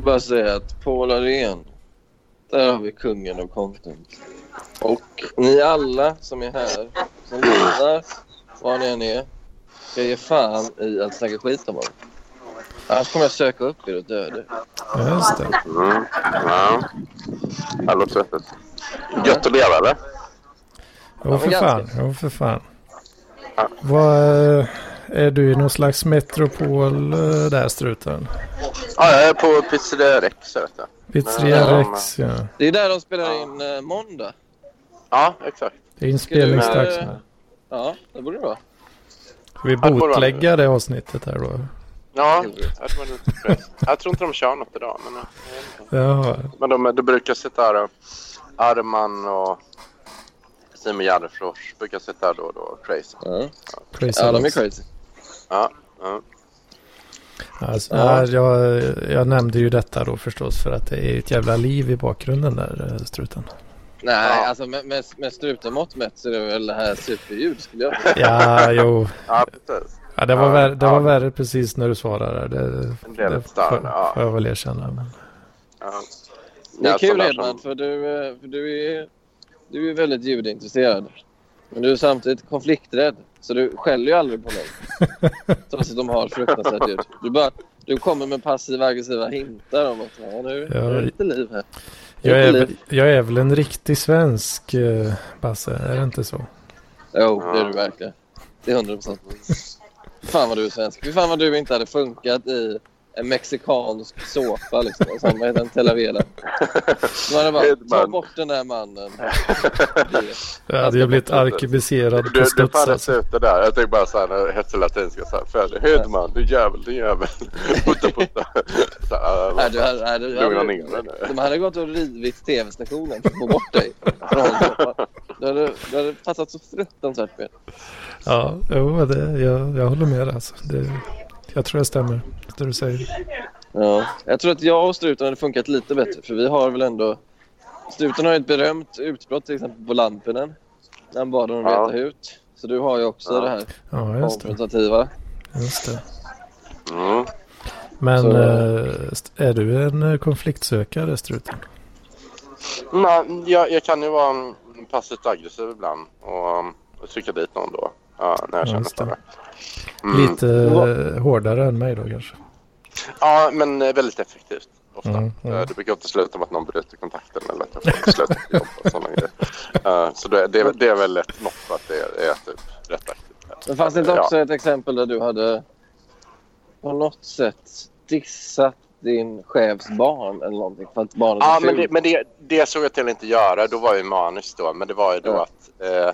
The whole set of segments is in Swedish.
Jag vill bara säga att Paul Arén, där har vi kungen av content. Och ni alla som är här, som lyssnar, var ni än är, ska ge fan i att snacka skit om honom. Annars kommer jag söka upp er och döda er. Ja, just det. Mm. Ja. Det låter vettigt. Gött att leva eller? Jo, för fan. Jo, för fan. Ja. Vad, eh, är du i någon slags metropol eh, där, struten? Ja, jag är på Pizzeria Rex. Pizzeria Ja, Rex, ja. Det är där de spelar in eh, måndag. Ja, exakt. Det är inspelningsdags nu. eh, Ja, det borde det vara. Ska vi botlägga det avsnittet här då? Ja, jag tror, det- jag tror inte de kör något idag. Men, eh, Ja, men de, de brukar sitta här Arman och Simon Gärdenfors brukar sitta här då och då. Crazy. Ja, crazy. ja de är crazy. Ja, ja. Alltså, Ja. ja. jag, jag nämnde ju detta då förstås för att det är ett jävla liv i bakgrunden där, eh, struten. Nej, Ja. alltså med, med, med strutenmått mätt så är det väl det här superljud skulle jag säga. Ja, jo. ja precis. Ja, det var, Ja, värre, det ja. var värre precis när du svarade. Det, Det får, ja. får jag väl erkänna. Men, Ja. Det är Ja, kul Edman som- för du, eh, för du är du är väldigt ljudintresserad. Men du är samtidigt konflikträdd. Så du skäller ju aldrig på någon. Trots att de har fruktansvärt ljud. Du, bara, du kommer med passiva aggressiva hintar om att ja, nu Ja, är det lite liv här. jag, är, liv. jag är väl en riktig svensk, eh, Basse? Är det inte så? Jo, det är du verkligen. Det är hundra procent. Fan vad du är svensk. Fy fan vad du inte hade funkat i en mexikansk såpa liksom. En sån, vad heter den? Telavela. De hade bara, ta bort den där mannen. Jag hade ju blivit arkebuserad Du, på du studs. fan Alltså. ute där. Jag tänker bara så här när hetsar latinska så här. Föder Hedman, du jävel, du jävel. Putta putta. Så här, Nej, du hade, nej, du Lugna ner dig nu. de hade gått och rivit tv-stationen för att få bort dig. Du hade, du hade passat så fruktansvärt fel. Ja, jo, det, jag, jag håller med. Alltså. Det, jag tror det stämmer, det du säger. Ja. Jag tror att jag och struten hade funkat lite bättre för vi har väl ändå... Struten har ju ett berömt utbrott till exempel på Lampinen. När han bad honom Ja. veta ut. Så du har ju också Ja. det här Ja, just det. konfrontativa. Just det. Mm. Men Så- eh, är du en eh, konfliktsökare, struten? Nej, jag, jag kan ju vara mm, passivt aggressiv ibland och, um, och trycka dit någon då. Ja, när jag Ja, känner för det. Mm. Lite eh, hårdare än mig då kanske. Ja, men eh, väldigt effektivt. Ofta. Mm, mm. Eh, Det brukar inte sluta med att någon bryter kontakten eller att jag får sluta på jobb och sådana grejer. Eh, Så det, det, det är väl ett mått på att det är, är typ rätt aktivt. Men fanns det inte Ja. också ett exempel där du hade på något sätt dissat din chefs barn eller någonting för att barnet Ja, men, det, men det, det såg jag till att inte göra. Då var jag manisk då. Men det var ju då Ja. att eh,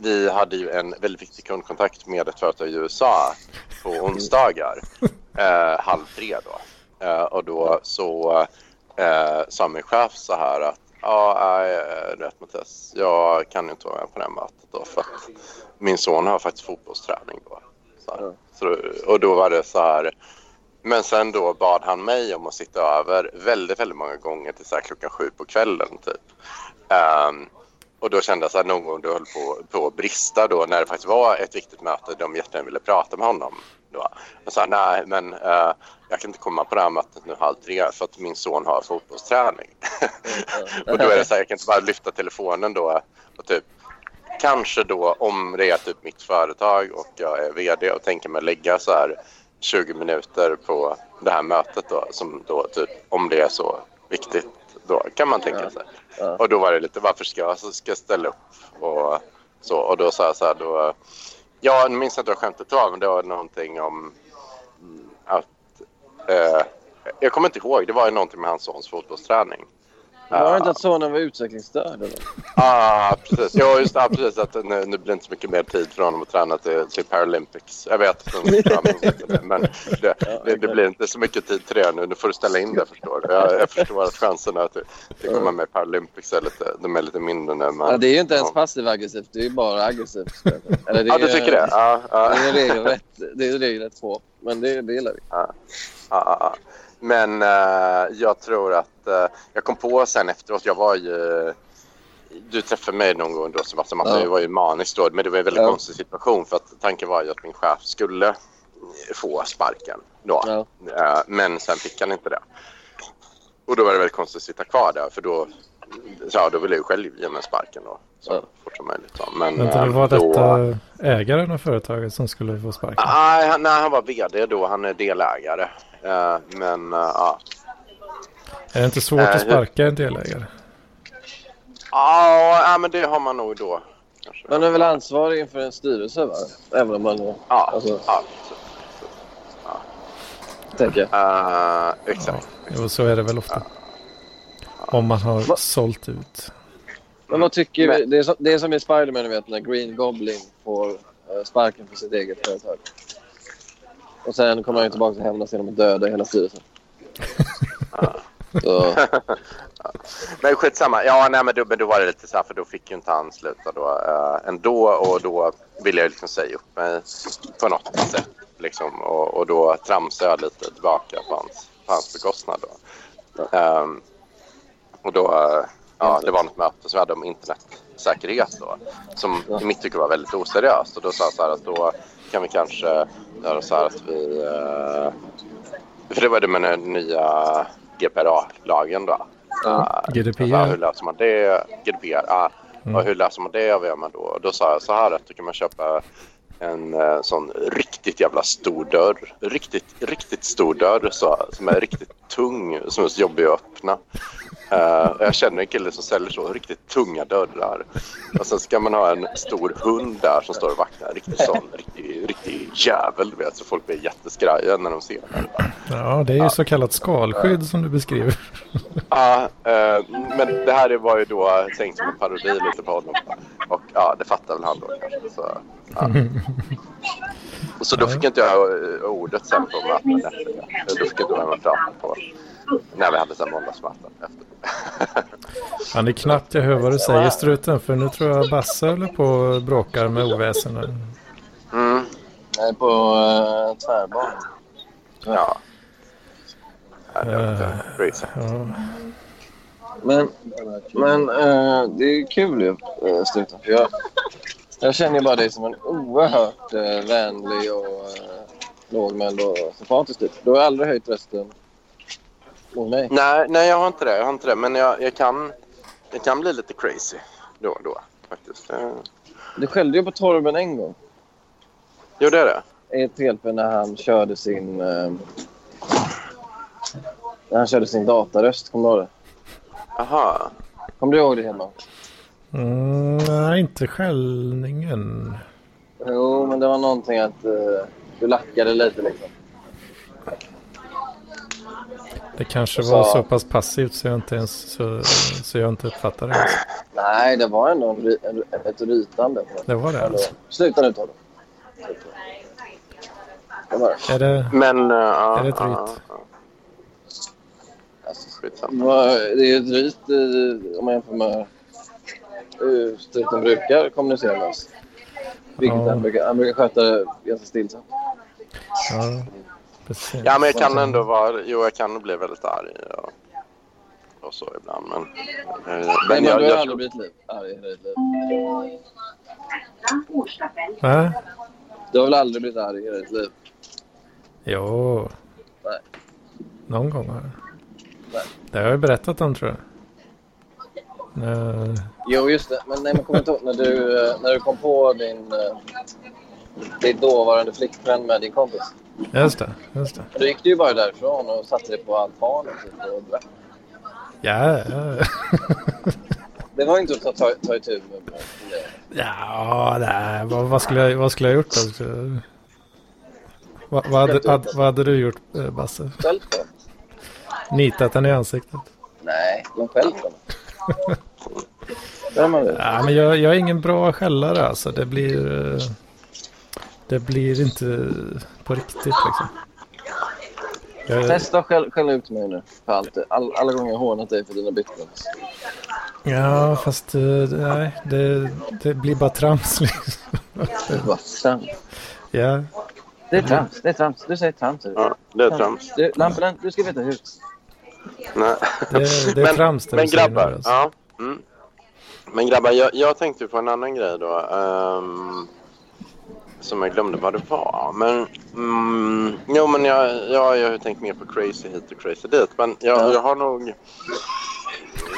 vi hade ju en väldigt viktig kundkontakt med ett företag i USA på onsdagar. Eh, halv tre då. Eh, och då så eh, sa min chef så här att ja, nej, eh, vet Mattias, jag kan inte vara med på det här mötet då för att min son har faktiskt fotbollsträning då. Så och då var det så här men sen då bad han mig om att sitta över väldigt, väldigt många gånger till så här klockan sju på kvällen typ. Ehm, och då kände jag här någon gång det höll på, på att brista då när det faktiskt var ett viktigt möte. De jättegärna ville prata med honom. Då. Jag sa nej, men eh, jag kan inte komma på det här mötet nu halv tre för att min son har fotbollsträning. och då är det så här, jag kan inte bara lyfta telefonen då och typ kanske då om det är typ mitt företag och jag är vd och tänker mig lägga så här 20 minuter på det här mötet då som då typ om det är så viktigt då kan man tänka sig. Ja. Och då var det lite varför ska jag, alltså, ska jag ställa upp och så och då sa jag så här då jag minns inte vad skämtet var men det var någonting om mm, att eh, jag kommer inte ihåg, det var ju någonting med hans sons fotbollsträning. Var det inte att sonen var utvecklingsstörd? Eller? Ah, precis. Ja, just. Ah, precis. Att nu, nu blir det inte så mycket mer tid för honom att träna till, till Paralympics. Jag vet, men det, det, det blir inte så mycket tid till det nu. Nu får du ställa in det, förstår du. Jag, jag förstår att chanserna att det, kommer med i Paralympics är lite, de är lite mindre nu. Men, Ja, det är ju inte ens ja. passiv aggressivt, det är ju bara aggressivt. Eller det Ja, du tycker det? Ja, ja. Det är regelrätt, det är regelrätt två, men det, det gillar vi. Ja, ja, ja. Men eh, jag tror att eh, jag kom på sen efteråt, jag var ju du träffade mig någon gång då Sebastian, att Ja. jag var ju manisk då, men det var en väldigt Ja. konstig situation för att tanken var ju att min chef skulle få sparken då. Ja. Eh, men sen fick han inte det. Och då var det väldigt konstigt att sitta kvar där för då, ja, då ville jag ju själv ge mig sparken då. Så Ja. fort som möjligt. Så. Men Vänta, det var då- detta ägaren av företaget som skulle få sparken? Nej, han, nej, han var vd då. Han är delägare. Eh, men eh, ja. Är det inte svårt Eh, att hur- sparka en delägare? Ja, ja, men det har man nog då. Kanske. Man är väl ansvarig inför en styrelse va? Även om man... Ja, Alltså, ja tänker jag. eh, exakt. Jo, så är det väl ofta. Om man har Va? sålt ut. Men vad tycker Men- vi? Det är, som, det är som i Spiderman, vet, när Green Goblin får eh, sparken för sitt eget företag. Och sen kommer han ju tillbaka och hämnas genom att döda hela styrelsen. Så, Men skitsamma. Ja, nej, men då, men då var det lite så här, för då fick ju inte han sluta då äh, ändå och då ville jag liksom säga upp mig på något sätt. Liksom, och, och då tramsade jag lite tillbaka på hans, på hans bekostnad. Då. Ehm, och då, äh, ja, det var något möte som vi hade om internetsäkerhet då, som i mitt tycke var väldigt oseriöst. Och då sa jag så här att då kan vi kanske göra så här att vi... eh, för det var det med den nya GDPR-lagen då. Ja. Eh, GDPR. hur löser man det? GDPR, ja. Mm. Och hur löser man det vad gör man då? Och då sa jag så här att då kan man köpa en eh, sån riktigt jävla stor dörr. Riktigt, riktigt stor dörr så, som är riktigt tung, som är så jobbig att öppna. Eh, jag känner en kille som säljer så riktigt tunga dörrar. Och sen ska man ha en stor hund där som står och vaktar. Riktigt sån, riktig, riktig jävel du vet. Så folk blir jätteskraja när de ser den. Ja, det är ju så kallat skalskydd som du beskriver. Ja, eh, men det här var ju då tänkt som en parodi lite på honom. Och ja, det fattar väl han då kanske. Så. så då fick inte jag eh, ordet sen på mötet efter det. Då fick inte jag vara med prata på när vi hade sen måndagsmöten efter. Ja, det är knappt jag hör vad du säger struten för nu tror jag Basse håller på och bråkar med oväsen. Mm, Jag är på uh, tvärbanan. ja. Ja, Eh, crazy. Ja, Men, men eh, det är kul ju, uh, Struten. För jag, jag känner bara dig som en oerhört uh, vänlig och uh, lågmäld och sympatisk typ. Du har aldrig höjt rösten mot mig. Nej, nej, jag har inte det. Jag har inte det. Men jag, jag, kan, jag kan bli lite crazy då och då faktiskt. Eh, Du skällde ju på Torben en gång. Gjorde jag det? i ett tillfälle när han körde sin... eh, när han körde sin dataröst. Kommer du ihåg det? Aha. Kommer du ihåg det hemma? Mm, nej, inte skällningen. Jo, men det var någonting att eh, du lackade lite liksom. Det kanske Och var så- så pass passivt så jag inte ens så, så jag inte uppfattade det. ens. Nej, det var ändå en, en, ett rytande. Det var det alltså. Sluta nu Torben. Det var det. Är det, Men... Uh, är det ett ryt? ja. Alltså, Skitsamma. vad- det är ett ryt om man jämför med hur struten brukar kommunicera med oss. Vilket Ja. han, brukar, han brukar sköta det ganska stillsamt. Ja, precis. Ja, men jag kan ändå vara... Jo, jag kan bli väldigt arg och, och så ibland. Men, eh, Men, men du jag, har jag, aldrig blivit liv, arg i hela ditt liv. Nej? Du har väl aldrig blivit arg i hela ditt liv? Jo. Nej. Någon gång har jag. Nej. Det har jag berättat om tror jag. Nej. Jo, just det. Men nej, men kommer inte ihåg när du, eh, när du kom på din, eh, din dåvarande flickvän med din kompis. Just det, just det. Då gick du ju bara därifrån och satte dig på altanen typ, och drack. Ja, ja. Det var inte att ta, ta, itu med. Ja, nej, vad, vad, skulle jag, vad skulle jag gjort då? Skulle- Vad, vad, hade, hade, vad hade du gjort Basse? Nitat henne i ansiktet? Nej, men själv på Det. Ja, men jag, jag är ingen bra skällare alltså. Det blir... Det blir inte på riktigt liksom. Jag, Testa att skäll, skälla ut mig nu. För allt. All, alla gånger jag har hånat dig för dina bitcoins. ja, fast eh, nej, det, det blir bara trams liksom. Vad sant. Ja, Det är trams. Det är trams. Du säger trams. ja, det är trams. Du, Lamporna, du ska veta hur. Nej. det, det är trams det men nu, grabbar, alltså. ja. Mm. Men grabbar, jag, jag tänkte på en annan grej då. Ehm, som jag glömde vad det var. Men, mm, jo, men jag, jag, jag har tänkt mer på crazy hit och crazy dit. Men jag, Ja. jag har nog...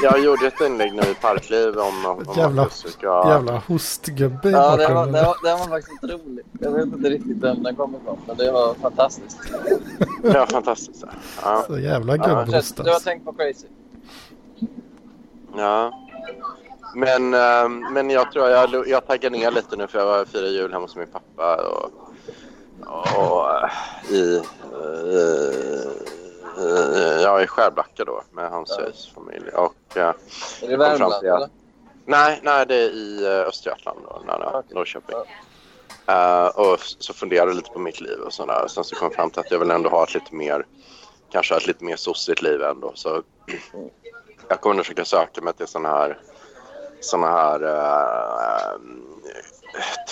Jag gjorde ett inlägg nu i Parkliv om, om Jävla- att jag ska... Jävla hostgubbe i Ja, det var, det, var, det var faktiskt rolig. Jag vet inte riktigt vem den kommer ifrån, men det var fantastiskt. Ja, fantastiskt. Ja. Så jävla Ja, gubbhost du har alltså. tänkt på crazy? ja. Men, eh, men jag tror jag, jag taggar ner lite nu för jag var fyra jul hemma hos min pappa. Och, och eh, i, eh, jag är i Skärblacka då med hans Ja. familj. Och, eh, Är det Värmland jag. eller? nej, nej, det är i eh, Östergötland då, nära Okej. Norrköping. Ja. Eh, och så funderade jag lite på mitt liv och sådär. Sen så kom jag fram till att jag vill ändå ha ett lite mer, kanske ett lite mer sossigt liv ändå. Så jag kommer att försöka söka mig till sådana här, såna här eh,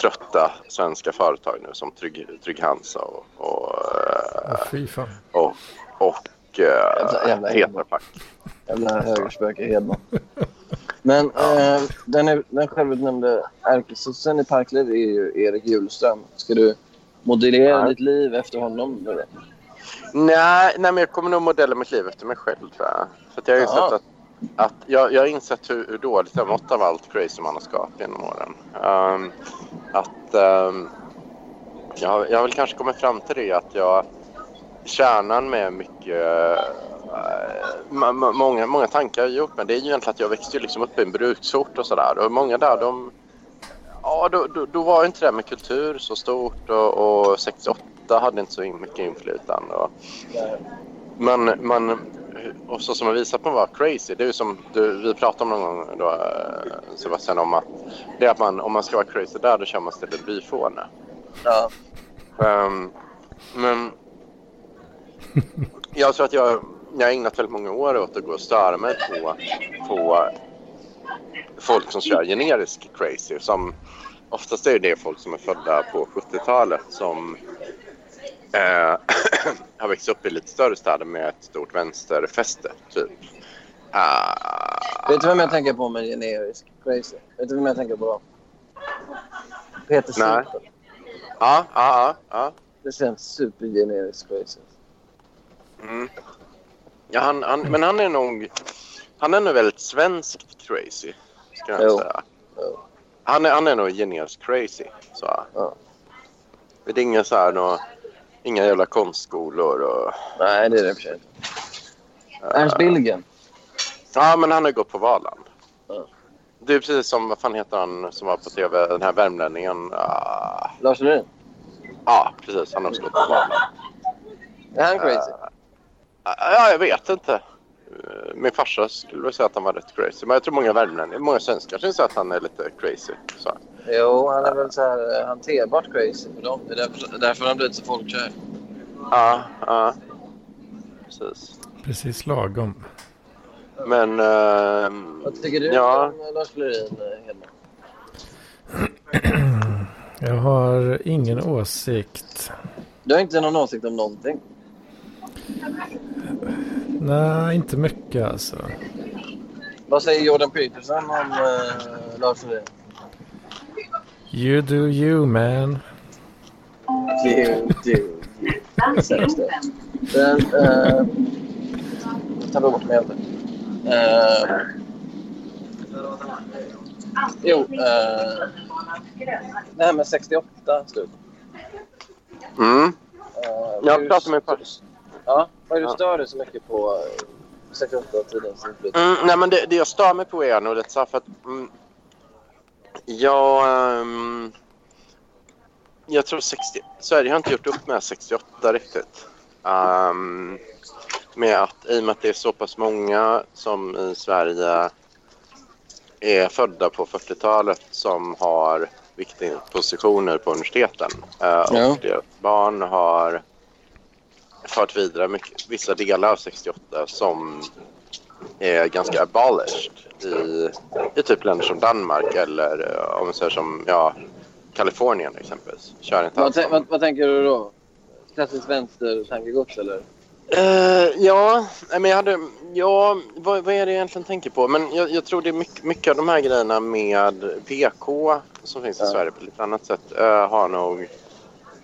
trötta svenska företag nu som Trygg, Trygg Hansa och, och, fan. och, och uh, jävla. Jävla högerspöke Hedman. Men eh, den, är, den självutnämnde ärkesossen i Parkliv är ju Erik Hjulström. Ska du modellera Nej. ditt liv efter honom? då? Nej, nej, men jag kommer nog modella mitt liv efter mig själv tror jag. För jag har insett Ja. att, att jag, jag har insett hur, hur dåligt jag mått av allt crazy mannaskap genom åren. Ehm, att ehm, jag, jag har väl kanske kommit fram till det att jag kärnan med mycket eh, många, många tankar jag gjort men det är ju egentligen att jag växte liksom upp i en bruksort och sådär och många där de Ja, då, då, då var inte det med kultur så stort och, och 68 hade inte så mycket inflytande. Och, men, men, och så som jag visat på var crazy, det är ju som du, vi pratade om någon gång då, eh, Sebastian om att det är att man, om man ska vara crazy där då kör man stället byfåne. Ja. Ehm, men jag tror att jag, jag har ägnat väldigt många år åt att gå och störa mig på, på folk som kör generisk crazy. Som, oftast är det folk som är födda på 70-talet som eh, har växt upp i lite större städer med ett stort vänsterfäste. Typ. Ah, Vet du vem jag tänker på med generisk crazy? Vet du vem jag tänker på? Peter Nej. Sipen. ja, ja, ja. Det känns supergenerisk crazy. Mm. Ja, han, han, men han är nog... Han är nog väldigt svenskt crazy, ska jag Jo. säga. Jo. Han är, han är nog generisk crazy. Så. Ja. Det är inga, så här, nå, inga jävla konstskolor och... Nej, det är det för sig inte. Ernst Billgren. Ja, men han har gått på Valand. Ja. Det är precis som, vad fan heter han som var på tv, den här värmlänningen? Ah, Lars Lerin. Ja, precis. Han har också gått på Valand. Är han crazy? Ja, jag vet inte. Eh, Min farsa skulle väl säga att han var rätt crazy. Men jag tror många värmlänningar, många svenskar skulle säga att han är lite crazy. Så. Jo, han är väl så här eh, hanterbart crazy för dem. Det är därför, därför han blivit så folkkär. Ja, ja. Precis. Precis lagom. Men... ehm, Vad tycker du Ja. om eh, Lars Lerin, eh, Hedman? Jag har ingen åsikt. Du har inte någon åsikt om någonting? Nej, inte mycket alltså. Vad säger Jordan Peterson om eh, Lars Lerin? You do you man. Du, du, du. Sämst det. Den, eh, jag tar bort mig. Eh, jo, eh, det här med 68 slut. Mm. Eh, Jag pratar det- med farsan. Ja, vad är det du Ja. stör dig så mycket på eh, 68-tidens inflytande? Mm, nej, men det, det jag stör mig på är nog lite så här för att... Mm, jag... ehm, jag tror 60... Sverige har inte gjort upp med 68 riktigt. Ehm, med att i och med att det är så pass många som i Sverige är födda på 40-talet som har viktiga positioner på universiteten. Eh, Ja. Och deras barn har fört vidare mycket, vissa delar av 68 som är ganska abolished i, i typ länder som Danmark eller eh, om man säger som ja, Kalifornien exempelvis. Kör inte Vad, vad, vad tänker du då? Klassiskt vänster-tankegods eller? Eh, ja, men jag hade... Ja, vad, vad är det jag egentligen tänker på? Men jag, jag tror det är mycket, mycket av de här grejerna med PK som finns i Ja. Sverige på lite annat sätt eh, har nog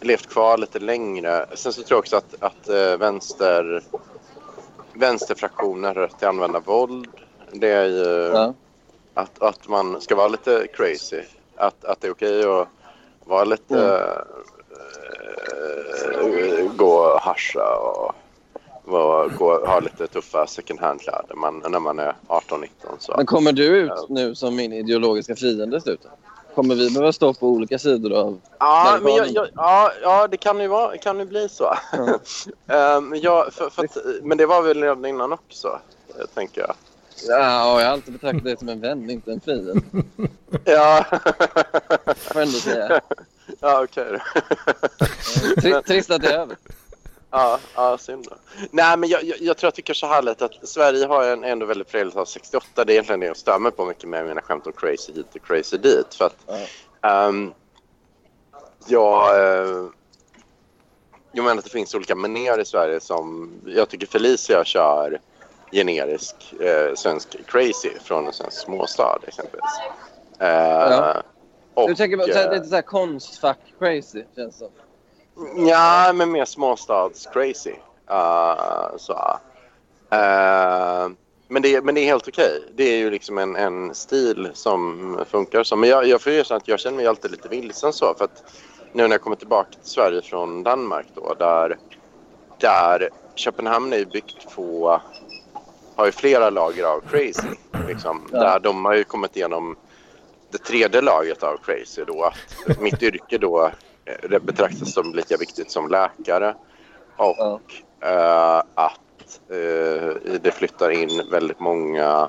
levt kvar lite längre. Sen så tror jag också att, att eh, vänster, vänsterfraktioner till att använda våld. Det är ju Ja. att, att man ska vara lite crazy. Att, att det är okej att vara lite... eh, gå och hascha och vara, gå, ha lite tuffa second hand-kläder när man är 18-19. Så. Men kommer du ut nu som min ideologiska fiende dessutom? Kommer vi behöva stå på olika sidor av... Ja, men jag, jag, ja, ja, det kan ju, vara, kan ju bli så. Ja. Ehm, ja, för, för att, men det var väl redan innan också, eh, tänker jag. Ja, jag har alltid betraktat dig som en vän, inte en fiende. Ja, Får jag ändå säga. ja okej då. Tri- Trist att det är över. Ja, ja synd då. Nej, men jag, jag, jag tror att vi kanske har lite att Sverige har en ändå väldigt präglat av 68. Det är egentligen det jag stör mig på mycket med mina skämt om crazy hit och crazy dit. För att ehm, jag, eh, jag menar att det finns olika manér i Sverige som jag tycker Felicia kör generisk eh, svensk crazy från en svensk småstad exempelvis. Eh, Ja. och, Du tänker på så här, eh, lite så här konstfack-crazy, känns som. Ja, men mer småstads-crazy. Uh, så. Uh, men, det, men det är helt okej. Det är ju liksom en, en stil som funkar så. Men jag, jag får erkänna att jag känner mig alltid lite vilsen så. För att nu när jag kommer tillbaka till Sverige från Danmark då, där, där Köpenhamn är byggt på, har ju flera lager av crazy. Liksom, Ja. Där de har ju kommit igenom det tredje laget av crazy då. Att mitt yrke då betraktas som lika viktigt som läkare. Och Ja. eh, att eh, det flyttar in väldigt många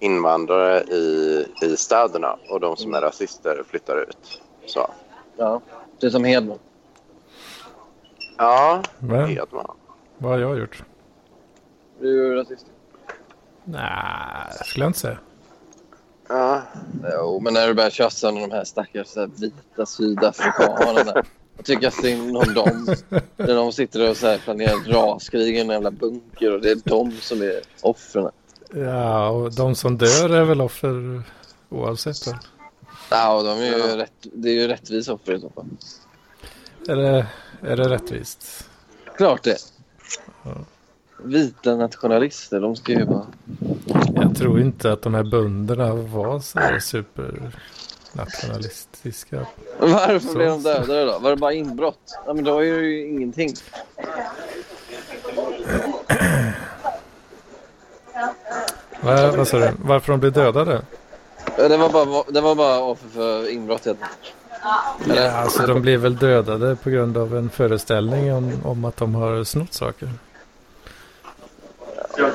invandrare i, i städerna och de som är rasister flyttar ut. Så. Ja. Det är som Hedman. Ja, Men Hedman. vad har jag gjort? Du är ju rasist. Nej, det skulle jag inte säga. Ja. Jo, men när du börjar tjafsa om de här stackars så här, vita sydafrikanerna. Jag tycker synd om dem. När de sitter och så här, planerar raskrig i en jävla bunker och det är de som är offren. Ja, och de som dör är väl offer oavsett. Då. Ja, och de är ju rätt, det är ju rättvis offer i så fall. Är det, är det rättvist? Klart det. Vita nationalister, de ska ju bara... Jag tror inte att de här bönderna var så supernationalistiska. Varför Så- blev de dödade då? Var det bara inbrott? Ja, men då är det ju ingenting. Va, vad sa du? Varför de blev dödade? Det var bara, det var bara offer för inbrott helt. Ja, alltså de blev väl dödade på grund av en föreställning om, om att de har snott saker. Ja,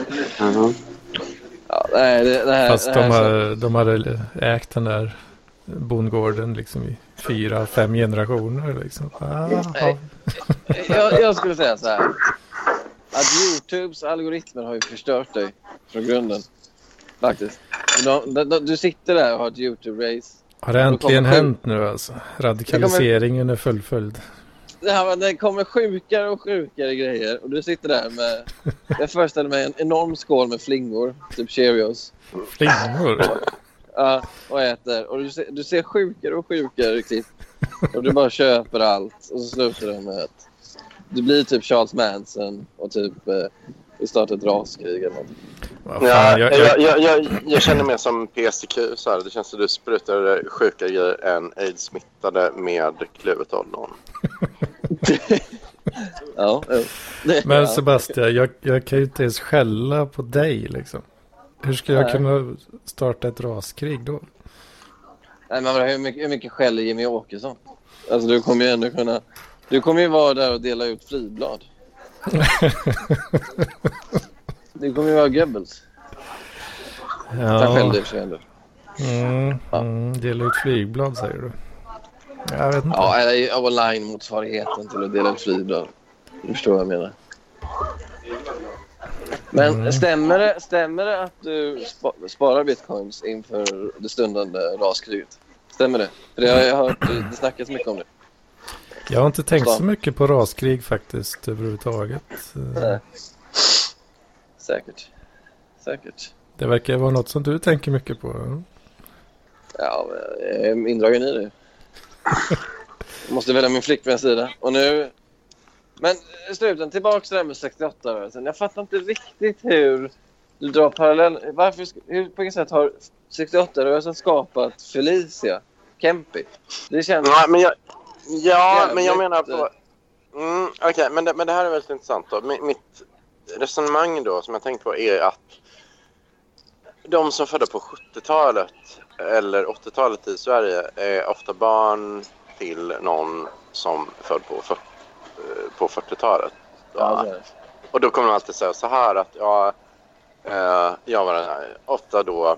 nej, det, det här, Fast det de, här, har, de hade ägt den där bondgården liksom i fyra, fem generationer. Liksom. Ah, ja. jag, jag skulle säga så här. Att Youtubes algoritmer har ju förstört dig från grunden. Faktiskt. De, de, de, du sitter där och har ett Youtube-race. Har det äntligen kommer hänt nu alltså? Radikaliseringen är fullföljd. Det, här, det kommer sjukare och sjukare grejer och du sitter där med... Jag föreställer mig en enorm skål med flingor, typ Cheerios. Flingor? Ja, och äter. Och du ser, du ser sjukare och sjukare klipp. Och du bara köper allt. Och så slutar det med att du blir typ Charles Manson och typ eh, vi startar ett raskrig eller något. Ja, jag, jag, jag, jag, känner mig som PSTQ. Så här. Det känns som du sprutar sjukare grejer än aids-smittade med kluvet ollon. Ja, det, men ja. Sebastian, jag, jag kan ju inte ens skälla på dig liksom. Hur ska jag kunna starta ett raskrig då? Nej, men hur mycket, hur mycket skäller Jimmy Åkesson? Alltså du kommer ju ändå kunna... Du kommer ju vara där och dela ut friblad. Du kommer ju vara Goebbels. Han skällde i och för sig ändå. Mm, mm, dela ut flygblad säger du. Jag vet inte. Ja, eller online-motsvarigheten till att dela ut friblad. Du förstår vad jag menar. Men Mm. stämmer, det, stämmer det att du spa, sparar bitcoins inför det stundande raskriget? Stämmer det? För det har jag hört, det, snackas mycket om det. Jag har inte tänkt Så. så mycket på raskrig faktiskt överhuvudtaget. Eh, Nej. Säkert. Säkert. Det verkar vara något som du tänker mycket på. Ja, jag är indragen i det. Måste välja min flickväns sida. Och nu... Men i slutändan, tillbaka till det här med 68-rörelsen. Jag fattar inte riktigt hur du drar parallell... Varför, hur, på vilket sätt har 68-rörelsen skapat Felicia Kempi? Det känns... Ja, men jag, ja, men jag menar eh, på... Mm, Okej, men, det, men det här är väldigt intressant. Då. Mi- Mitt resonemang då som jag tänkt på är att de som födda på 70-talet eller 80-talet i Sverige är ofta barn till någon som född på, eh, på 40-talet. Ja. Och då kommer de alltid säga så här att ja, eh, jag var här, ofta då,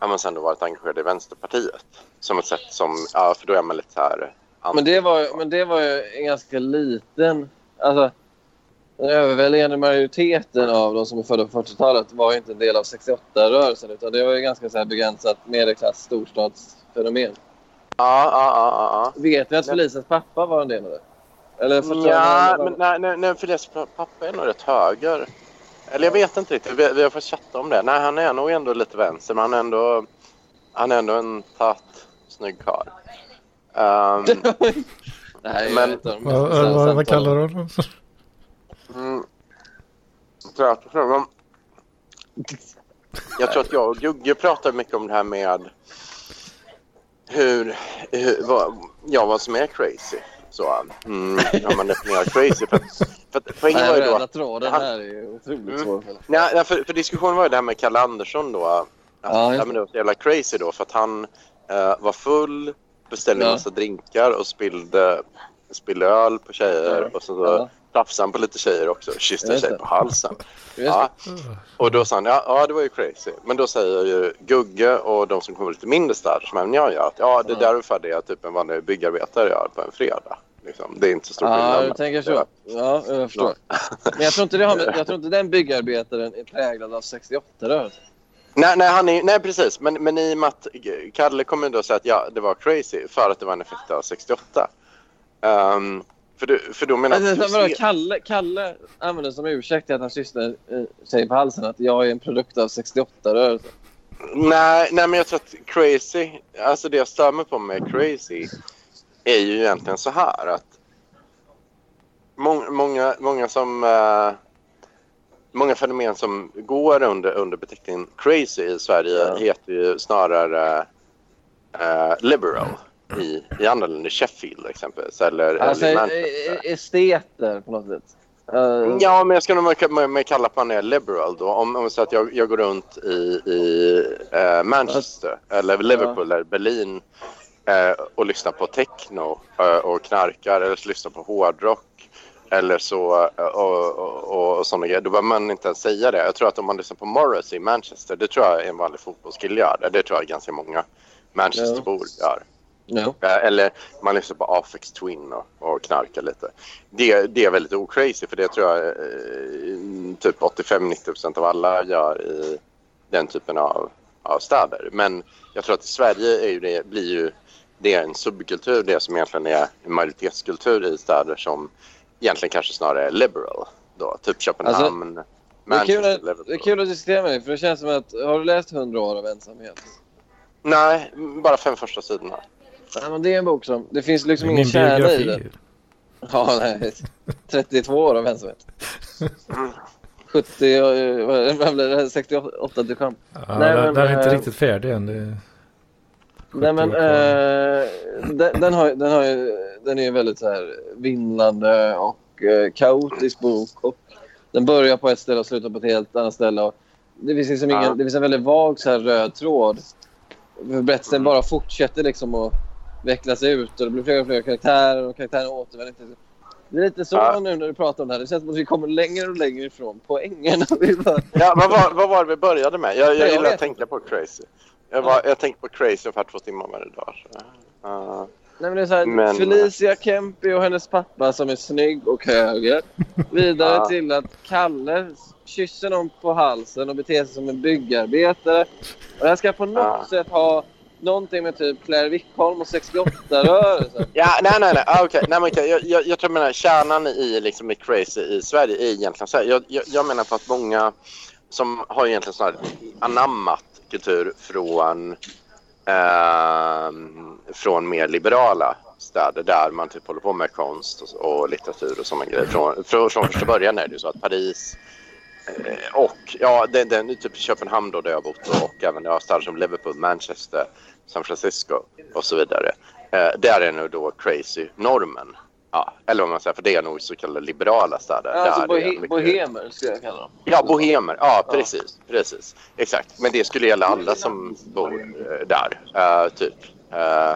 ja men sen då varit engagerad i Vänsterpartiet. Som ett sätt som, ja för då är man lite så här. Men det var, men det var ju en ganska liten... Alltså, den överväldigande majoriteten av de som är födda på 40-talet var ju inte en del av 68-rörelsen utan det var ju ganska så här begränsat medelklass storstadsfenomen. Ja, ja, ja, ja. Vet ni att Felicias pappa var en del av det? Eller ja. 40 Ja, men nej, nej, nej dess pappa är nog rätt höger. Eller jag vet inte riktigt, vi, vi har fått chatta om det. Nej, han är nog ändå lite vänster, men han är ändå, han är ändå en tatt, snygg karl. Nej, Men- jag vet inte. Vad, vad, vad, vad kallar du honom? Mm. Jag, tror, att jag och Gugge pratar mycket om det här med hur, hur vad, ja, vad som är crazy. Så, mm, hur man definierar crazy. För, för att poängen var ju då... tråden här är otroligt Mm. svår. Nej, för, för diskussionen var ju det här med Kalle Andersson då. Att, Ja, ja, men det var så jävla crazy då för att han eh, var full, beställde en Ja. massa drinkar och spillde, spillde öl på tjejer Ja. och så, så Ja. Tafsade han på lite tjejer också kysste en tjej på halsen. Ja. Och då sa han, ja, ja det var ju crazy. Men då säger ju Gugge och de som kommer lite mindre städer som även jag gör att ja det där är ungefär det typ en vanlig byggarbetare gör på en fredag. Liksom. Det är inte så stor Ja, skillnad. du tänker så. Ja, jag förstår. Men jag tror inte, det har med, jag tror inte den byggarbetaren är präglad av 68-rörelsen. Nej, nej, han är, nej precis. Men, men i och med att Kalle kommer då säga att ja, det var crazy för att det var en effekt av 68. Ehm, för, du, för då menar Men, jag... vadå, Kalle, Kalle använder som ursäkt att han kysste en tjej på halsen att jag är en produkt av 68-rörelsen. Nej, nej, men jag tror att crazy, alltså det jag stör mig på med crazy är ju egentligen så här att många, många, många som eh, många fenomen som går under, under beteckningen crazy i Sverige Ja. heter ju snarare eh, liberal i, i andra länder, Sheffield exempelvis eller, Alltså, eller esteter på något sätt. Eh, Ja, men jag ska nog kalla att man är liberal då. Om, om så att jag, jag går runt i, i eh, Manchester eller Liverpool eller Berlin eh, och lyssnar på techno eh, och knarkar eller så lyssnar på hårdrock eller så eh, och, och, och sådana grejer. Då behöver man inte ens säga det. Jag tror att om man lyssnar på Morris i Manchester, det tror jag en vanlig fotbollskille gör. Det, det tror jag ganska många Manchesterbor gör. Ja. Eh, Eller man lyssnar på Afex Twin och, och knarkar lite. Det, det är väldigt ocrazy för det tror jag eh, typ 85-90% av alla gör i den typen av, av städer. Men jag tror att i Sverige är ju det, blir ju det är en subkultur, det som egentligen är en majoritetskultur i städer som egentligen kanske snarare är liberal. Då, typ Köpenhamn, Det är, kul Manchester, att, det är kul att diskutera med dig, för det känns som att... Har du läst 100 år av ensamhet? Nej, bara fem första sidorna. Nej, men det är en bok som... Det finns liksom ingen kärna i den. Ja, nej. 32 år av ensamhet. 70... eh, vad vad blir det? 68 till skam. Ja, Nej, men, den är inte eh, riktigt färdig än. Det... Nej, men... 70 kvar. Eh, den, den, har, den, har, ju- den är ju väldigt så här vindlande och eh, kaotisk bok. Och den börjar på ett ställe och slutar på ett helt annat ställe. Och det, finns liksom ingen, Ja. det finns en väldigt vag så här, röd tråd. Berättelsen Mm. bara fortsätter liksom att vecklas ut och det blir fler och fler karaktärer och karaktärerna återvänder inte. Det är lite så Ja. nu när du pratar om det här. Det känns som att vi kommer längre och längre ifrån poängen. Ja, vad, var, vad var det vi började med? Jag, jag jag gillar att tänka på crazy. Jag, var, jag tänkte på crazy ungefär två timmar varje dag. Uh, Nej, men det är så här, Men- Felicia Kempi och hennes pappa som är snygg och höger. Vidare Ja. till att Kalle kysser någon på halsen och beter sig som en byggarbetare. Och det här ska på något Ja. sätt ha någonting med typ Claire Wickholm och 68-rörelsen. ja, nej, nej, nej. Ah, okej. nej men okay. Jag, jag, jag tror jag menar kärnan i, liksom, i crazy i Sverige är egentligen så här. Jag, jag, jag menar på att många som har egentligen snarare anammat kultur från, eh, från mer liberala städer där man typ håller på med konst och, och litteratur och sådana grejer. Från, från, från första början är det ju så att Paris eh, och ja, den, den, typ Köpenhamn då där jag har bott och, och även ja, städer som Liverpool, Manchester, San Francisco och så vidare. Eh, där är nog då crazy normen. Ja, eller vad man säger, för det är nog så kallade liberala städer. Alltså bohe mycket- bohemer skulle jag kalla dem. Ja, bohemer. Ja, precis. precis. Exakt. Men det skulle gälla alla som bor eh, där. eh, typ. Uh,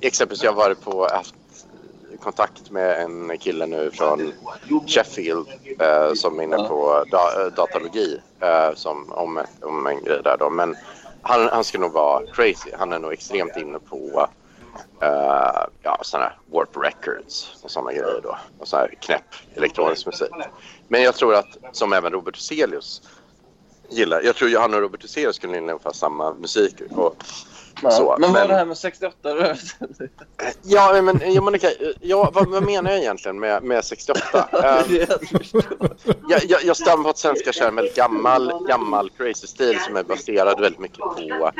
exempelvis, jag har varit på haft kontakt med en kille nu från Sheffield eh, som är inne på da, datalogi som, om, ett, om en grej där då. Men han, han ska nog vara crazy. Han är nog extremt inne på uh, ja, sådana här warp records och sådana grejer då. Och sån här knäpp elektronisk musik. Men jag tror att, som även Robert Huselius gillar, jag tror Johanna han och Robert Huselius skulle gilla ungefär samma musik. Och, så. Men vad Men- det här med 68-rörelsen? Ja, men, ja, men okej. Ja, vad, vad menar jag egentligen med, med 68? Eh, jag, jag, jag stämmer på att svenska kör väldigt gammal, gammal crazy stil som är baserad väldigt mycket på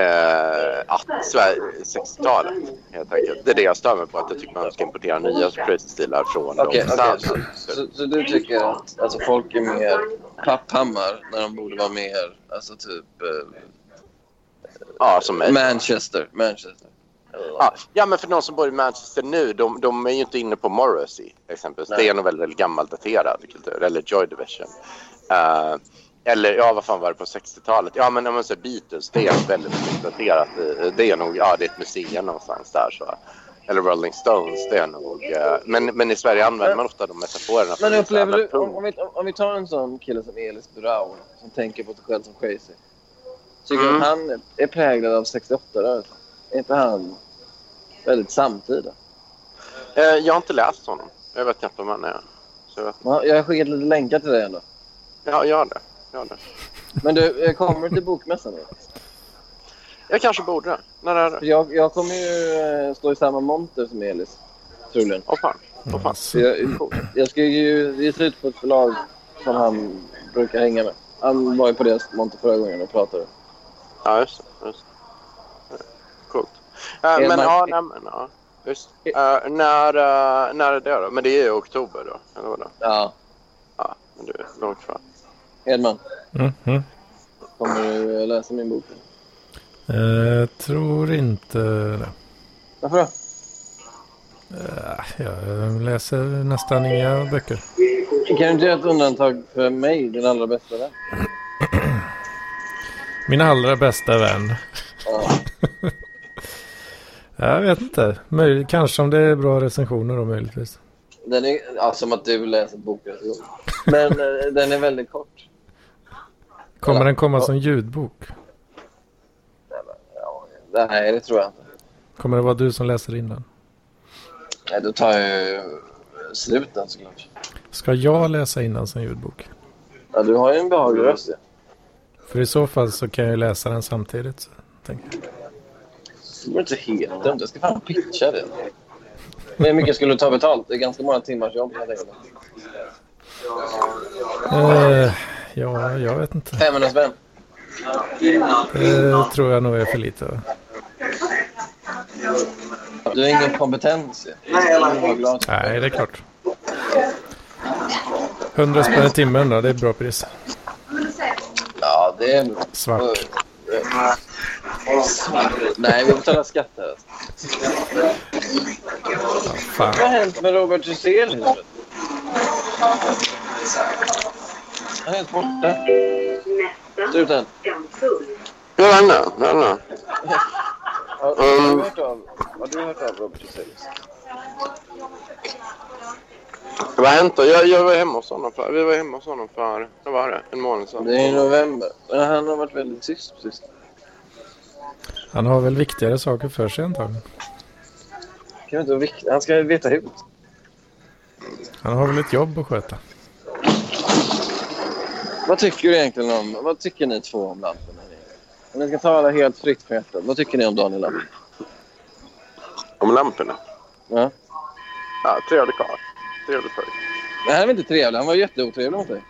eh, att Sverige, 60-talet helt enkelt. Det är det jag stör mig på, att jag tycker man ska importera nya crazy stilar från Okej, de städerna. Så, så, så du tycker att alltså, folk är mer papphammar när de borde vara mer, alltså typ eh, Ja, som mig. Manchester. Manchester. Ja, ja, men för de som bor i Manchester nu, de, de är ju inte inne på Morrissey exempelvis. Nej. Det är nog väldigt, väldigt gammaldaterad kultur, eller Joy Division. Eh, eller ja, vad fan var det på 60-talet? Ja, men om man säger Beatles, det är väldigt, väldigt daterat. Eh, Det är nog, ja, det är ett museum någonstans där så. Eller Rolling Stones, det är nog. eh, men, men i Sverige använder man ofta de metaforerna. Men upplever du, om, om, vi, om vi tar en sån kille som Elis Brown som tänker på sig själv som crazy. Tycker Mm. att han är präglad av 68-rörelsen? Är inte han väldigt samtida? Eh, jag har inte läst honom. Jag vet inte vem han är. Så jag vet. Ja, Jag har skickat lite länkar till dig ändå. Ja, gör det. Gör det. Men du, eh, kommer du till bokmässan nu? Jag kanske borde. När är det? Jag, jag kommer ju eh, stå i samma monter som Elis. Troligen. Åh fan. Åh fan. Så jag, jag ska ju ge ut på ett förlag som han brukar hänga med. Han var ju på deras monter förra gången och pratade. Ja, just det. Just det. Coolt. Är men man- ja, nej, men, ja, just. Eh, när, eh, när är det då? Men det är i oktober då? Eller vadå? Ja. Ja, men det är långt fram. Edman, Mm, mm. kommer du läsa min bok? Eh, tror inte det. Varför då? Eh, jag läser nästan inga böcker. Kan du inte göra ett undantag för mig, din allra bästa vän? Min allra bästa vän. Ja. Jag vet inte. Möjligt, kanske om det är bra recensioner då möjligtvis. Den är, ja, som att du läser bokrecension. Men eh, den är väldigt kort. Kommer den komma som ljudbok? Nej, det tror jag inte. Kommer det vara du som läser in den? Nej, då tar jag ju sluten såklart. Ska jag läsa in den som ljudbok? Ja, du har ju en behaglig röst. Ja. För i så fall så kan jag läsa den samtidigt. Så, jag. Det går inte helt dumt. Jag ska fan pitcha det. Men hur mycket skulle du ta betalt? Det är ganska många timmars jobb. Eh, ja, jag vet inte. 500 spänn. Det tror jag nog är för lite. va? Du har ingen kompetens. Nej, det är klart. 100 spänn i timmen då, det är bra pris. Det är... Svart. Nej, vi betalar skatt här. Fan. Vad har hänt med Robert Hysén? Han är helt borta. Struten. Ja, den. Den är. Har, har, du hört av, har du hört av Robert Hysén? Vad har hänt då? Jag, jag var hemma hos honom för, vi var hemma hos honom för, vad var det? En månad sedan. Det är i november. Han har varit väldigt tyst sistone. Han har väl viktigare saker för sig antagligen. Kan inte vara viktigt. Han ska veta hut. Han har väl ett jobb att sköta. Vad tycker du egentligen om... Vad tycker ni två om lamporna? Om ni ska tala helt fritt från hjärtat. Vad tycker ni om Daniel Lamp? Om lamporna? Ja. Ja, trevlig karl. Trevlig pojk. Men han är väl inte trevlig? Han var jätteotrevlig mot dig.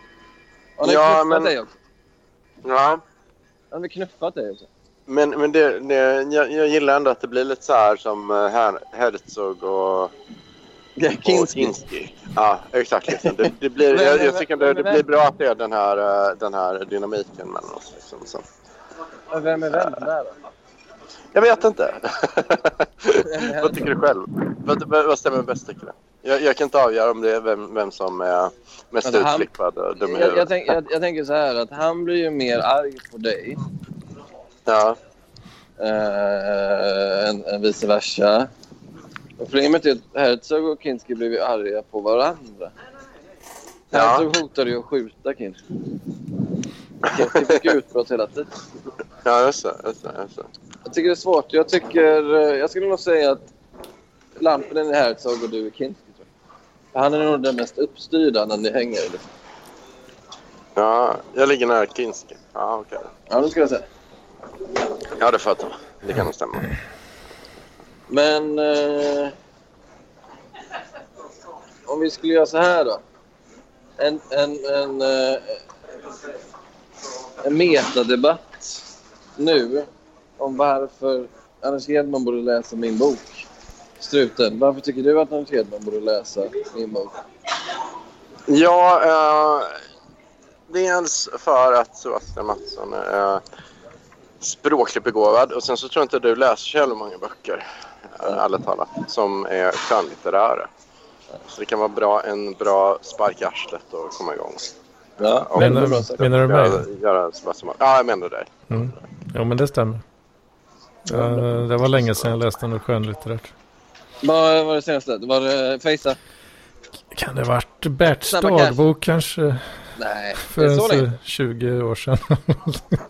Han har Ja, knuffat men- dig också. Ja, Han har knuffat dig också. Men, men det, det, jag, jag gillar ändå att det blir lite så här som eh, Her- Herzog och, Kinski. Kinski. Ja, exakt. Liksom. Det, det blir, jag, jag tycker det, det blir bra att det är den här, eh, den här dynamiken mellan oss. Liksom. Så. Vem är vem där då? Jag vet inte. vad tycker du själv? Vad vad stämmer bäst tycker du? Jag, jag kan inte avgöra om det är vem, vem som är mest Alltså, utflippad och dum Jag, jag, tänk, jag, jag tänker så här att han blir ju mer arg på dig Ja. eh, än, än vice versa. Och Problemet är att Herzog och Kinski blev ju arga på varandra. Ja. Herzog hotade ju att skjuta Kinski. Kinski fick utbrott hela tiden. Ja, just det. Just det, just det. Jag tycker det är svårt. Jag, tycker, eh, jag skulle nog säga att Lampinen är Herzog och du är Kinski. Han är nog den mest uppstyrda när ni hänger. Ja, jag ligger nära Kinski. Ja, okej. Ja, det ska jag säga. Ja, det får jag ta. Det kan nog stämma. Men... Eh, om vi skulle göra så här då. En, en, en, eh, en metadebatt nu om varför Anders Hedman borde läsa min bok. Struten. Varför tycker du att Anders Hedman borde läsa min bok? Ja, eh, dels för att Sebastian Mattsson är språkligt begåvad och sen så tror jag inte du läser så jävla många böcker, eh, ärligt talat, som är skönlitterära. Så det kan vara bra, en bra spark i arslet och komma igång. Ja, Menar, sagt. menar du mig? Göra, göra Sebastian Mattsson. Ja, jag menar dig. Mm. Ja, men det stämmer. Ja, det var länge sedan jag läste något skönlitterärt. Vad var det senaste? Var det Fejsa? Kan det ha varit Berts dagbok kanske? Nej, För så länge. 20 år sedan.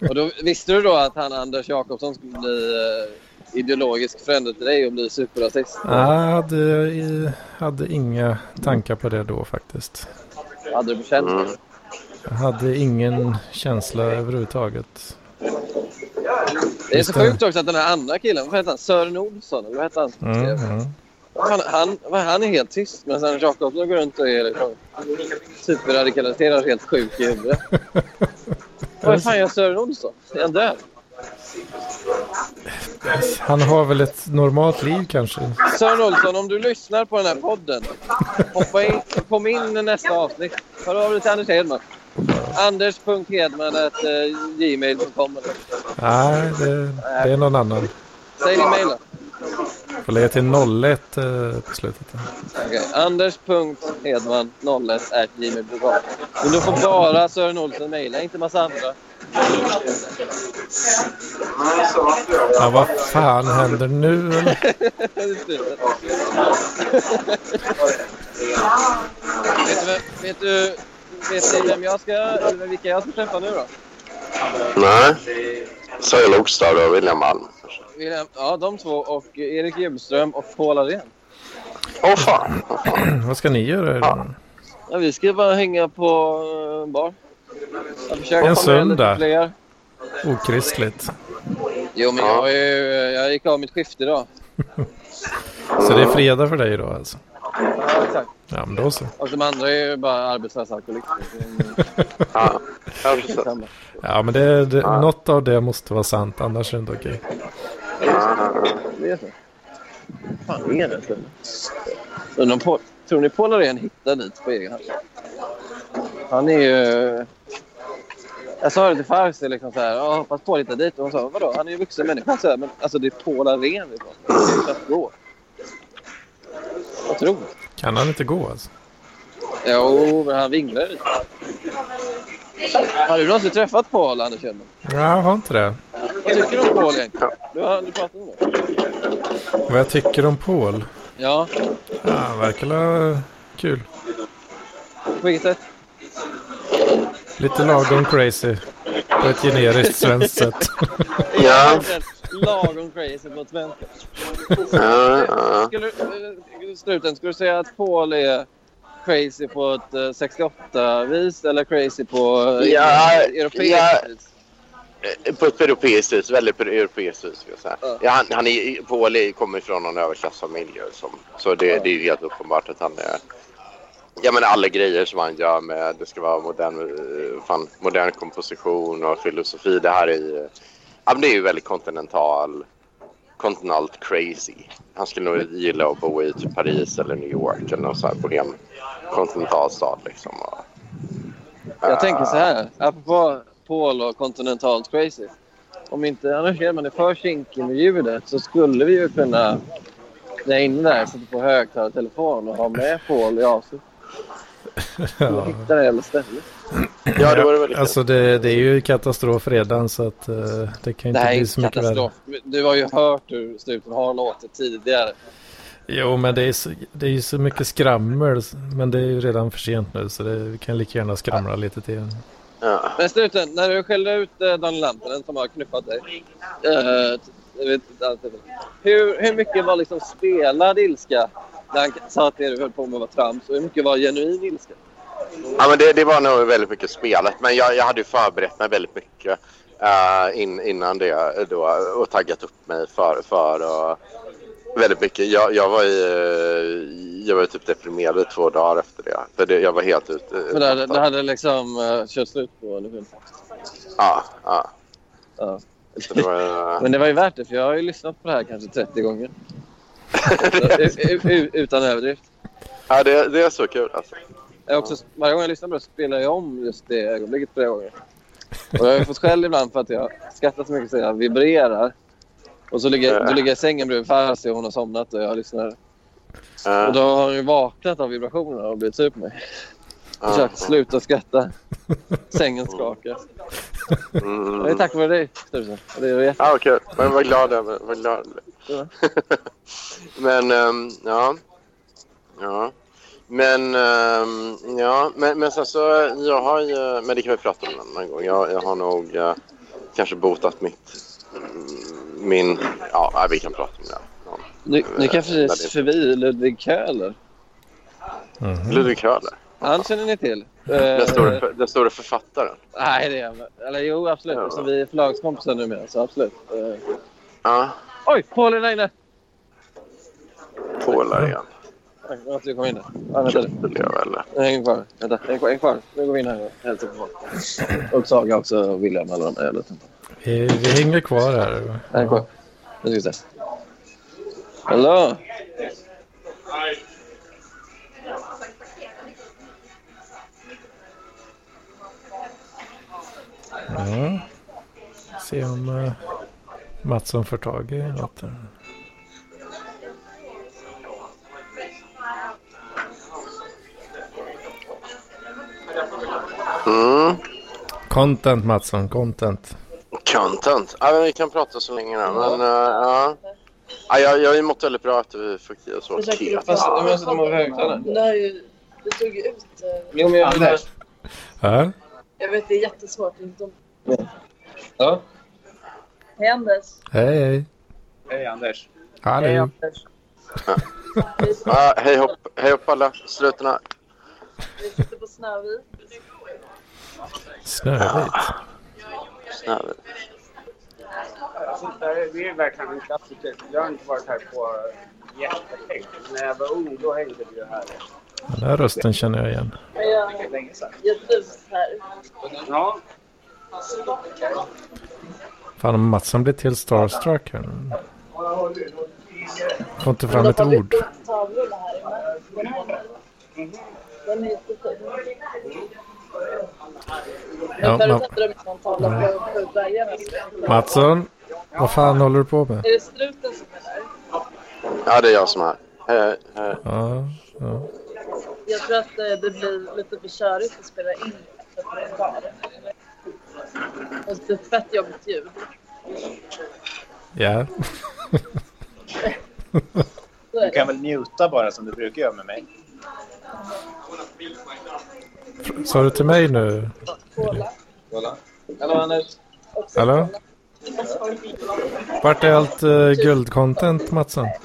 Och då, visste du då att han Anders Jakobsson skulle bli eh, ideologisk frände till dig och bli superrasist? Jag hade, hade inga tankar på det då faktiskt. Hade du på känslan? Mm. Jag hade ingen känsla överhuvudtaget. Det är så sjukt också att den här andra killen, vad heter han? Sören Olsson? Eller vad heter han? Mm, mm. Han, han, han är helt tyst men Anders Jakobsson går runt och är liksom superradikaliserad och helt sjuk i huvudet. Vad fan gör Sören Olsson? Är han död? Han har väl ett normalt liv kanske. Sören Olsson, om du lyssnar på den här podden, hoppa in, kom in i nästa avsnitt. Hör av dig till Anders Hedman. Anders.hedman.gmail.com Nej, det, det är någon annan. Säg din mail då. Får lägga till 01 eh, på slutet. Okej, Anders.hedman01gmail.com Men du får bara Sören Olsson mejla, inte massa andra. Ja, vad fan händer nu vet, du, vet du vet ni vem jag ska, eller vilka jag ska träffa nu då? Nej. Sören Lokstad och William Malm. William, ja, de två och Erik Hjulström och Paul Arén. Åh fan. Åh, fan. Vad ska ni göra idag? Ja, vi ska bara hänga på eh, en bar. En söndag. Okristligt. Jo, men jag, är ju, jag gick av mitt skift idag. Så det är fredag för dig idag alltså? Ja, exakt. Ja, men då så. Och de andra är ju bara arbetslösa alkoholister. Ja, ja precis. Ja, men det, det, något av det måste vara sant, annars är det inte okej. Det är så. fan är det? Paul, tror ni Paul Arén hittar dit på egen hand? Han är ju... Jag sa det till Farsi liksom så här. "Ja, hoppas Paul hittar dit. Och hon sa vadå? Han är ju vuxen människa. Så här, men alltså det är Paul Arén vi pratar om. Det kan ju knappt gå. Jag tror. Kan han inte gå alltså? Jo, men han vinglar lite. Har du någonsin träffat Paul, Anders Hedman? Ja, jag har inte det. Vad tycker du om Paul egentligen? Du har aldrig pratat om det? Vad jag tycker om Paul? Ja, Ja, han verkar la kul. på vilket sätt? Lite lagom crazy. På ett generiskt svenskt sätt. Ja. Lagom crazy på. Ja, ja. Skulle, eh, sluten, skulle du säga att Paul är crazy på ett eh, 68-vis eller crazy på eh, Ja, europeiskt ja. vis? På ett europeiskt vis, väldigt europeiskt vis. Ska jag säga. Ja. Ja, han, han är, Paul kommer från någon överklassfamilj. Som, så det, det är helt uppenbart att han är... Ja men alla grejer som han gör med, det ska vara modern, eh, fan, modern komposition och filosofi. Det här är Ja, men det är ju väldigt kontinental. Kontinentalt crazy. Han skulle nog gilla att bo i typ Paris eller New York eller någon sån här bohem. Kontinental stad liksom. Och, Jag tänker så här, apropå Paul och kontinentalt crazy. Om inte annars är man är för kinkig med ljudet så skulle vi ju kunna jag är inne där, sätta på högtalartelefon och ha med Paul i avsnitt. Ja. Hitta det stället. Ja, det var det väldigt Alltså det, det är ju katastrof redan så att eh, det kan ju inte Nej, bli så mycket värre. katastrof. Du har ju hört hur sluten har låtit tidigare. Jo, men det är, så, det är ju så mycket skrammel. Men det är ju redan för sent nu så det, vi kan lika gärna skramla lite till. Ja. Men sluten, när du skällde ut eh, Daniel Lampinen som har knuffat dig. Eh, vet hur, hur mycket var liksom spelad ilska när han sa att det du höll på med var trams? Och hur mycket var genuin ilska? Ja, men det, det var nog väldigt mycket spelet. Men jag, jag hade ju förberett mig väldigt mycket eh, in, innan det då, och taggat upp mig för, för och väldigt mycket. Jag, jag var i, eh, jag var ju typ deprimerad i två dagar efter det. För det jag var helt ute. Men det hade, det hade liksom uh, kört slut på energin. Ja, ja. Ja. Det var, eh, Men det var ju värt det för jag har ju lyssnat på det här kanske 30 gånger. Utan överdrift. ja, det, det är så kul alltså. Jag också, varje gång jag lyssnar på det spelar jag om just det ögonblicket flera gånger. Och jag har fått skäll ibland för att jag skrattar så mycket så jag vibrerar. Och så ligger, då ligger jag i sängen bredvid Farsi och hon har somnat och jag lyssnar. Och då har hon ju vaknat av vibrationerna och blivit sur på mig. Försökt sluta skratta. Sängen skakar. Mm. Det är tack vare dig, Sturesen. Det är jätte... Ja, okej. Men vad glad jag vad glad. Ja. Men, ehm, ja. Ja. Men, ehm, ja. Men, men sen så, jag har ju, men det kan vi prata om en annan gång. Jag, jag har nog eh, kanske botat mitt, mm, min, ja, nej, vi kan prata om det. Ja. Nu, nu kan När det- precis förbi Ludvig Köhler. Mhm. Ludvig Köhler, Han känner ni till. Den Eh, stora, den stora författaren. Nej, det är Eller jo, absolut. Ja. Så vi är förlagskompisar numera, så absolut. Eh, Ja, Oj, Paul är där inne! Pålar igen. Oj, jag måste komma in där. Ja, vänta nu. Det hänger kvar. Vänta, häng kvar. Nu går vi in här folk. Och Saga också och William alla de där. Vi, vi hänger kvar här. Häng kvar. Nu ska vi se. Hallå! Ja. Se om uh, Mattsson får tag i något. här. Mm. Content Mattsson, content. Content. Ja, men vi kan prata så länge då. Men, uh, ja. Ja, jag, jag har ju mått väldigt bra att vi fick i oss Försöker te. Fast du måste högtalaren. Det tog ju ut... eh, Jo, men jag vill Anders. Ja. Jag vet, det är jättesvårt. Ja. Hej Anders. Hej, hej. Hej Anders. Hallå. Ja, hej hopp, hej hopp alla slutorna. Vi sitter på Snövit. Snövit. Snälla. Alltså, det här är- det är verkligen en klassiker. Jag har inte varit här på jättelänge. När jag var ung då hängde vi ju här. Den här rösten känner jag igen. Jag, jag trivs här. Ja, Fan, om Mattsson blir till starstruck här nu. Får inte fram ett ord. Ja, Men förut Ma- hade de någon tavla på, på bergen. Mattsson, vad fan håller du på med? Är det struten som är där? Ja, det är jag som är här. Hej, hej. Ja, ja. Jag tror att eh, det blir lite för körigt att spela in. Och det är fett jobbigt ljud. ja. Du kan väl muta bara som du brukar göra med mig. Sa du till mig nu? Hallå, Anders. Hallå? Vart är allt uh, guldcontent Mattsson?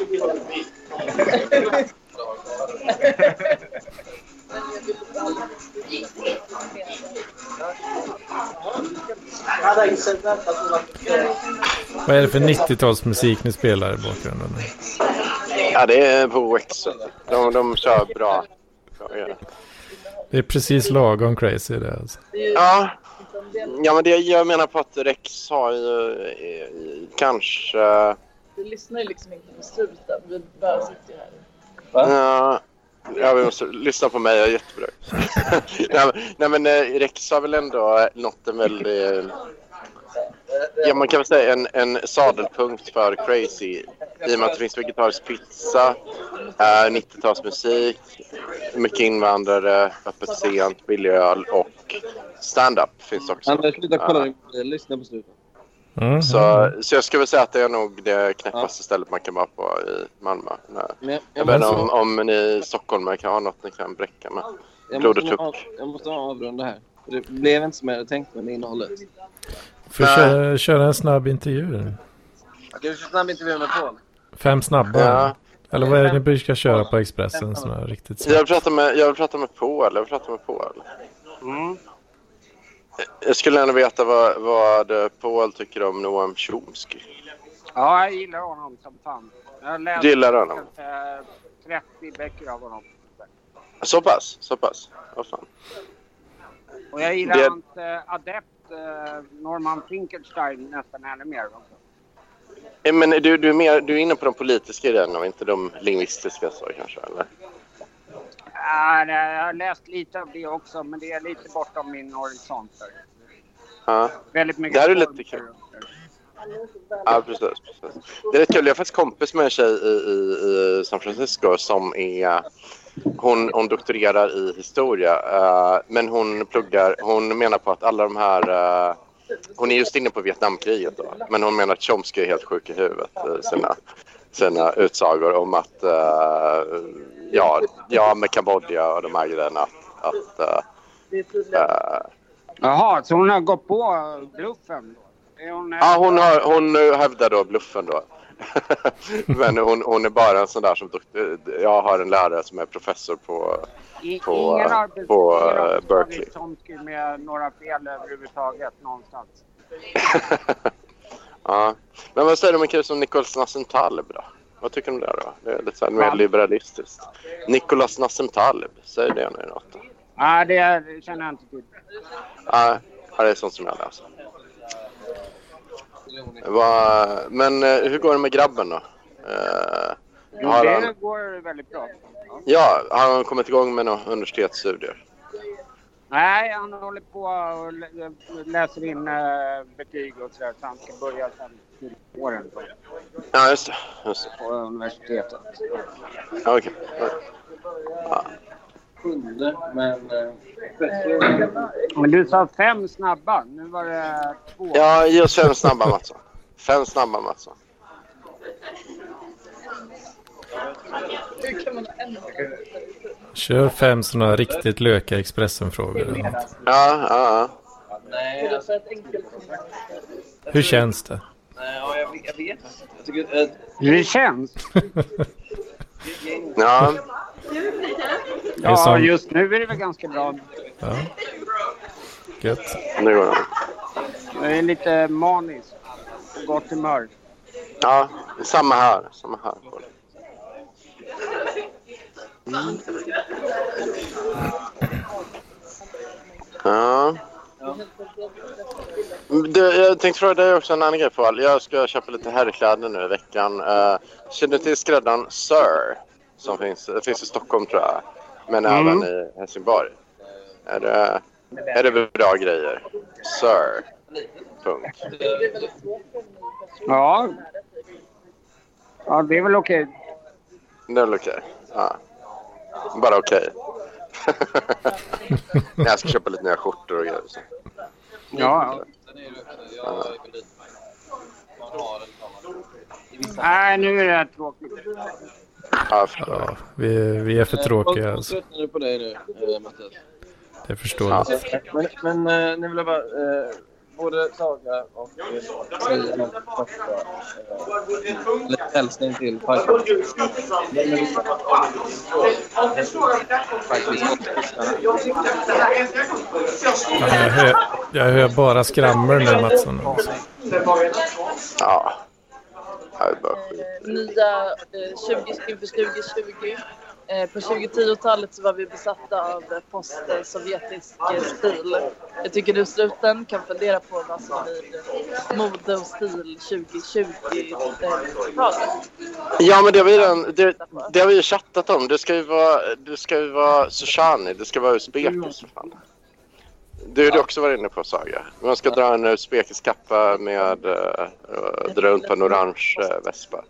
Vad är det för 90-talsmusik ni spelar i bakgrunden? Ja, det är på Wex. De, de kör bra. Det är precis lagom crazy det alltså. Ja, Ja, men det jag menar på att Rex har ju eh, kanske... Vi lyssnar ju liksom inte på struten. Vi bara sitter här. Ja, ja, vi måste lyssna på mig. Jag är jättebra. nej, men- eh, Rex har väl ändå nått en väldigt... Ja, man kan väl säga en, en sadelpunkt för Crazy. I och med att det finns vegetarisk pizza, eh, 90-talsmusik, mycket invandrare, öppet sent, billig öl och stand-up finns också. Anders, sluta kolla din mobil. Lyssna på slutet. Mm. Så, så jag skulle väl säga att det är nog det knäppaste stället man kan vara på i Malmö. Nej. Men jag, Jag jag, vet inte om, om ni stockholmare kan ha något ni kan bräcka med. jag, blod och måste, av, tuck. jag måste avrunda här. För Det blev inte som jag hade tänkt med innehållet. Får köra, köra en snabb intervju. Ska du köra snabb intervju med Paul? Fem snabba. Ja. Eller vad är det ni brukar köra på Expressen? Såna riktigt Jag snabbt. vill prata med, jag vill prata med Paul. Jag vill prata med Paul. Mm. Jag skulle gärna veta vad, vad Paul tycker om Noam Chomsky. Ja, jag gillar honom som fan. Jag har läst Du gillar honom? kanske 30 böcker av honom. Så pass? Så pass? Vad fan. Och jag gillar Det- hans eh, adept eh, Norman Finkelstein nästan ännu mer. Eh, Men du, du, är mer, du är inne på de politiska grejerna och inte de lingvistiska så kanske? Eller? Ja, jag har läst lite av det också, men det är lite bortom min horisont. Ja. Väldigt mycket Det här är lite kul. Ja, precis, precis. Det är rätt kul. Jag är faktiskt kompis med en tjej i, i, i San Francisco som är... Hon, hon doktorerar i historia, eh, men hon pluggar... Hon menar på att alla de här... eh, hon är just inne på Vietnamkriget då, men hon menar att Chomsky är helt sjuk i huvudet i sina, sina utsagor om att... eh, ja, ja, med Kambodja och de här grejerna. Att, eh, eh, Jaha, så hon har gått på bluffen hon, eh, Ja, hon, har, hon eh, hävdar då bluffen då. Men hon, hon är bara en sån där som... Jag har en lärare som är professor på... i- på, ingen har, på, ingen eh, Berkeley. Chomsky med några fel överhuvudtaget någonstans. ja. Men vad säger du om en kille som Nicolas Nassim Taleb då? Vad tycker du om det då? Det är lite så mer liberalistiskt. Nicolas Nassim Taleb, säger det nu något? Nej, det känner jag inte till. Ja, ja, det är sånt som jag läser. Va, men eh, hur går det med grabben då? Eh, Jo, det han, går väldigt bra. ja, har han kommit igång med några universitetsstudier? Nej, han håller på och lä- läser in eh, betyg och sådär så han ska börja sen till våren Ja, just det. Just det. på universitetet. Ja, okej. Ja. Sjunde, men... Eh, Men du sa fem snabba. Nu var det två. Ja, ge oss fem snabba Mattsson. Fem snabba Mattsson. hur kan man ändra Kör fem sådana riktigt löka Expressen-frågor. Ja, ja, ja. alltså, Hur känns det? nej ja, jag, jag vet. Jag tycker att... Hur det känns? ja. Ja, just nu är det väl ganska bra. Ja. Gött. Nu går det. Jag är lite manisk. På gott humör. Ja, samma här. Samma här. Ja. Du, jag tänkte fråga dig också en annan grej Paul. Jag ska köpa lite herrkläder nu i veckan. Uh, känner du till skräddaren Sir? Som finns, det finns i Stockholm tror jag. Men Mm. även i Helsingborg. Är det, är det bra grejer? Sir. Punkt. Ja. Ja, det är väl okej. Det är väl okej? Ja. Bara okej. jag ska köpa lite nya skjortor och grejer. så. Ja. Nej, nu är det här tråkigt. Ja. Ja, vi, vi är för tråkiga Jag alltså. tröttnar på dig nu, eh, Mattias. Det förstår jag. Men, men eh, nu vill jag bara... Eh, både Saga och eh. Eh, lite hälsning till. Ja, Jag hör, jag hör bara skrammer nu Mattsson. Ja. Ja, det är bara skit. nya eh, 20 inför 2020. Eh, På 2010-talet så var vi besatta av post-sovjetisk eh, stil. Jag tycker du struten kan fundera på vad som blir mode och stil 2020-talet. Ja, men det har vi, redan, det, det har vi ju chattat om. Det ska ju vara, det ska ju vara Sushani, det ska vara uzbekiskt för fan. Det har du också varit inne på Saga. Man ska dra en uzbekisk kappa med uh, dra runt på en orange uh, vespa.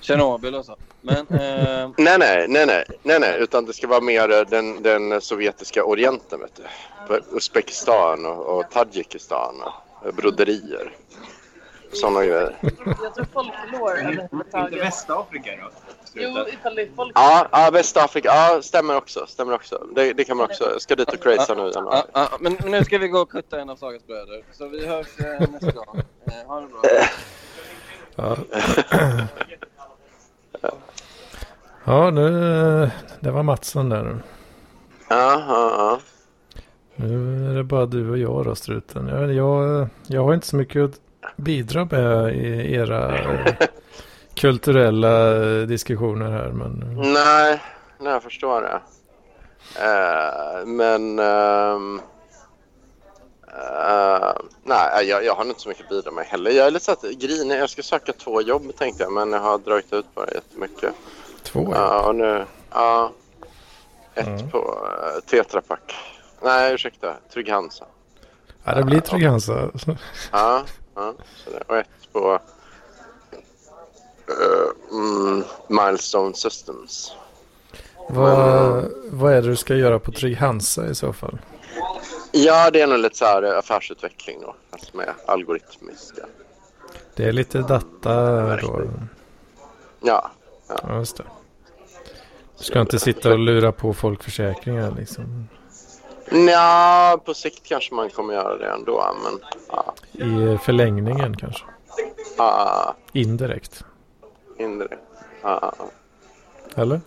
Tjernobyl och så. Men eh, Nej, nej, nej, nej, nej, nej, utan det ska vara mer eh, den, den sovjetiska orienten, vet du. Uzbekistan och, och Tadzjikistan och eh, broderier. Sådana grejer. Jag tror folk förlorar Inte överhuvudtaget. Västafrika då? Jo, ifall det är folk Ja, ja Västafrika, ja, stämmer också, stämmer också. Det, det kan man också, jag ska dit och craza nu i januari. ja, ja, men men nu ska vi gå och kutta en av Sagas bröder. Så vi hörs eh, nästa gång. Eh, ha det bra. Ja. ja, nu, det var Mattsson där. Ja, ja, ja. Nu är det bara du och jag då, struten. Jag, jag, jag har inte så mycket att bidra med i era kulturella diskussioner här. Men Nej, nej, jag förstår det. Eh, men... ehm, eh, nej, jag, jag har inte så mycket att bidra med heller. Jag är lite så att grinig. Jag ska söka två jobb tänkte jag, men jag har dragit ut på det jättemycket. två Ja, och nu... Ja. Ett Mm. på uh, Tetra Pak. Nej, ursäkta. Trygg Hansa. Ja, det blir Trygg-Hansa. Ja, ja. Och ett på eh, mm, Milestone Systems. Vad, vad är det du ska göra på Trygg-Hansa i så fall? Ja, det är nog lite så här eh, affärsutveckling då, fast med algoritmiska. Det är lite data då. Ja, Ja, just det. Du ska inte sitta och lura på folk försäkringar liksom. Nja, på sikt kanske man kommer göra det ändå, men ja, I förlängningen kanske. ja Indirekt. indirekt. Ja, Eller?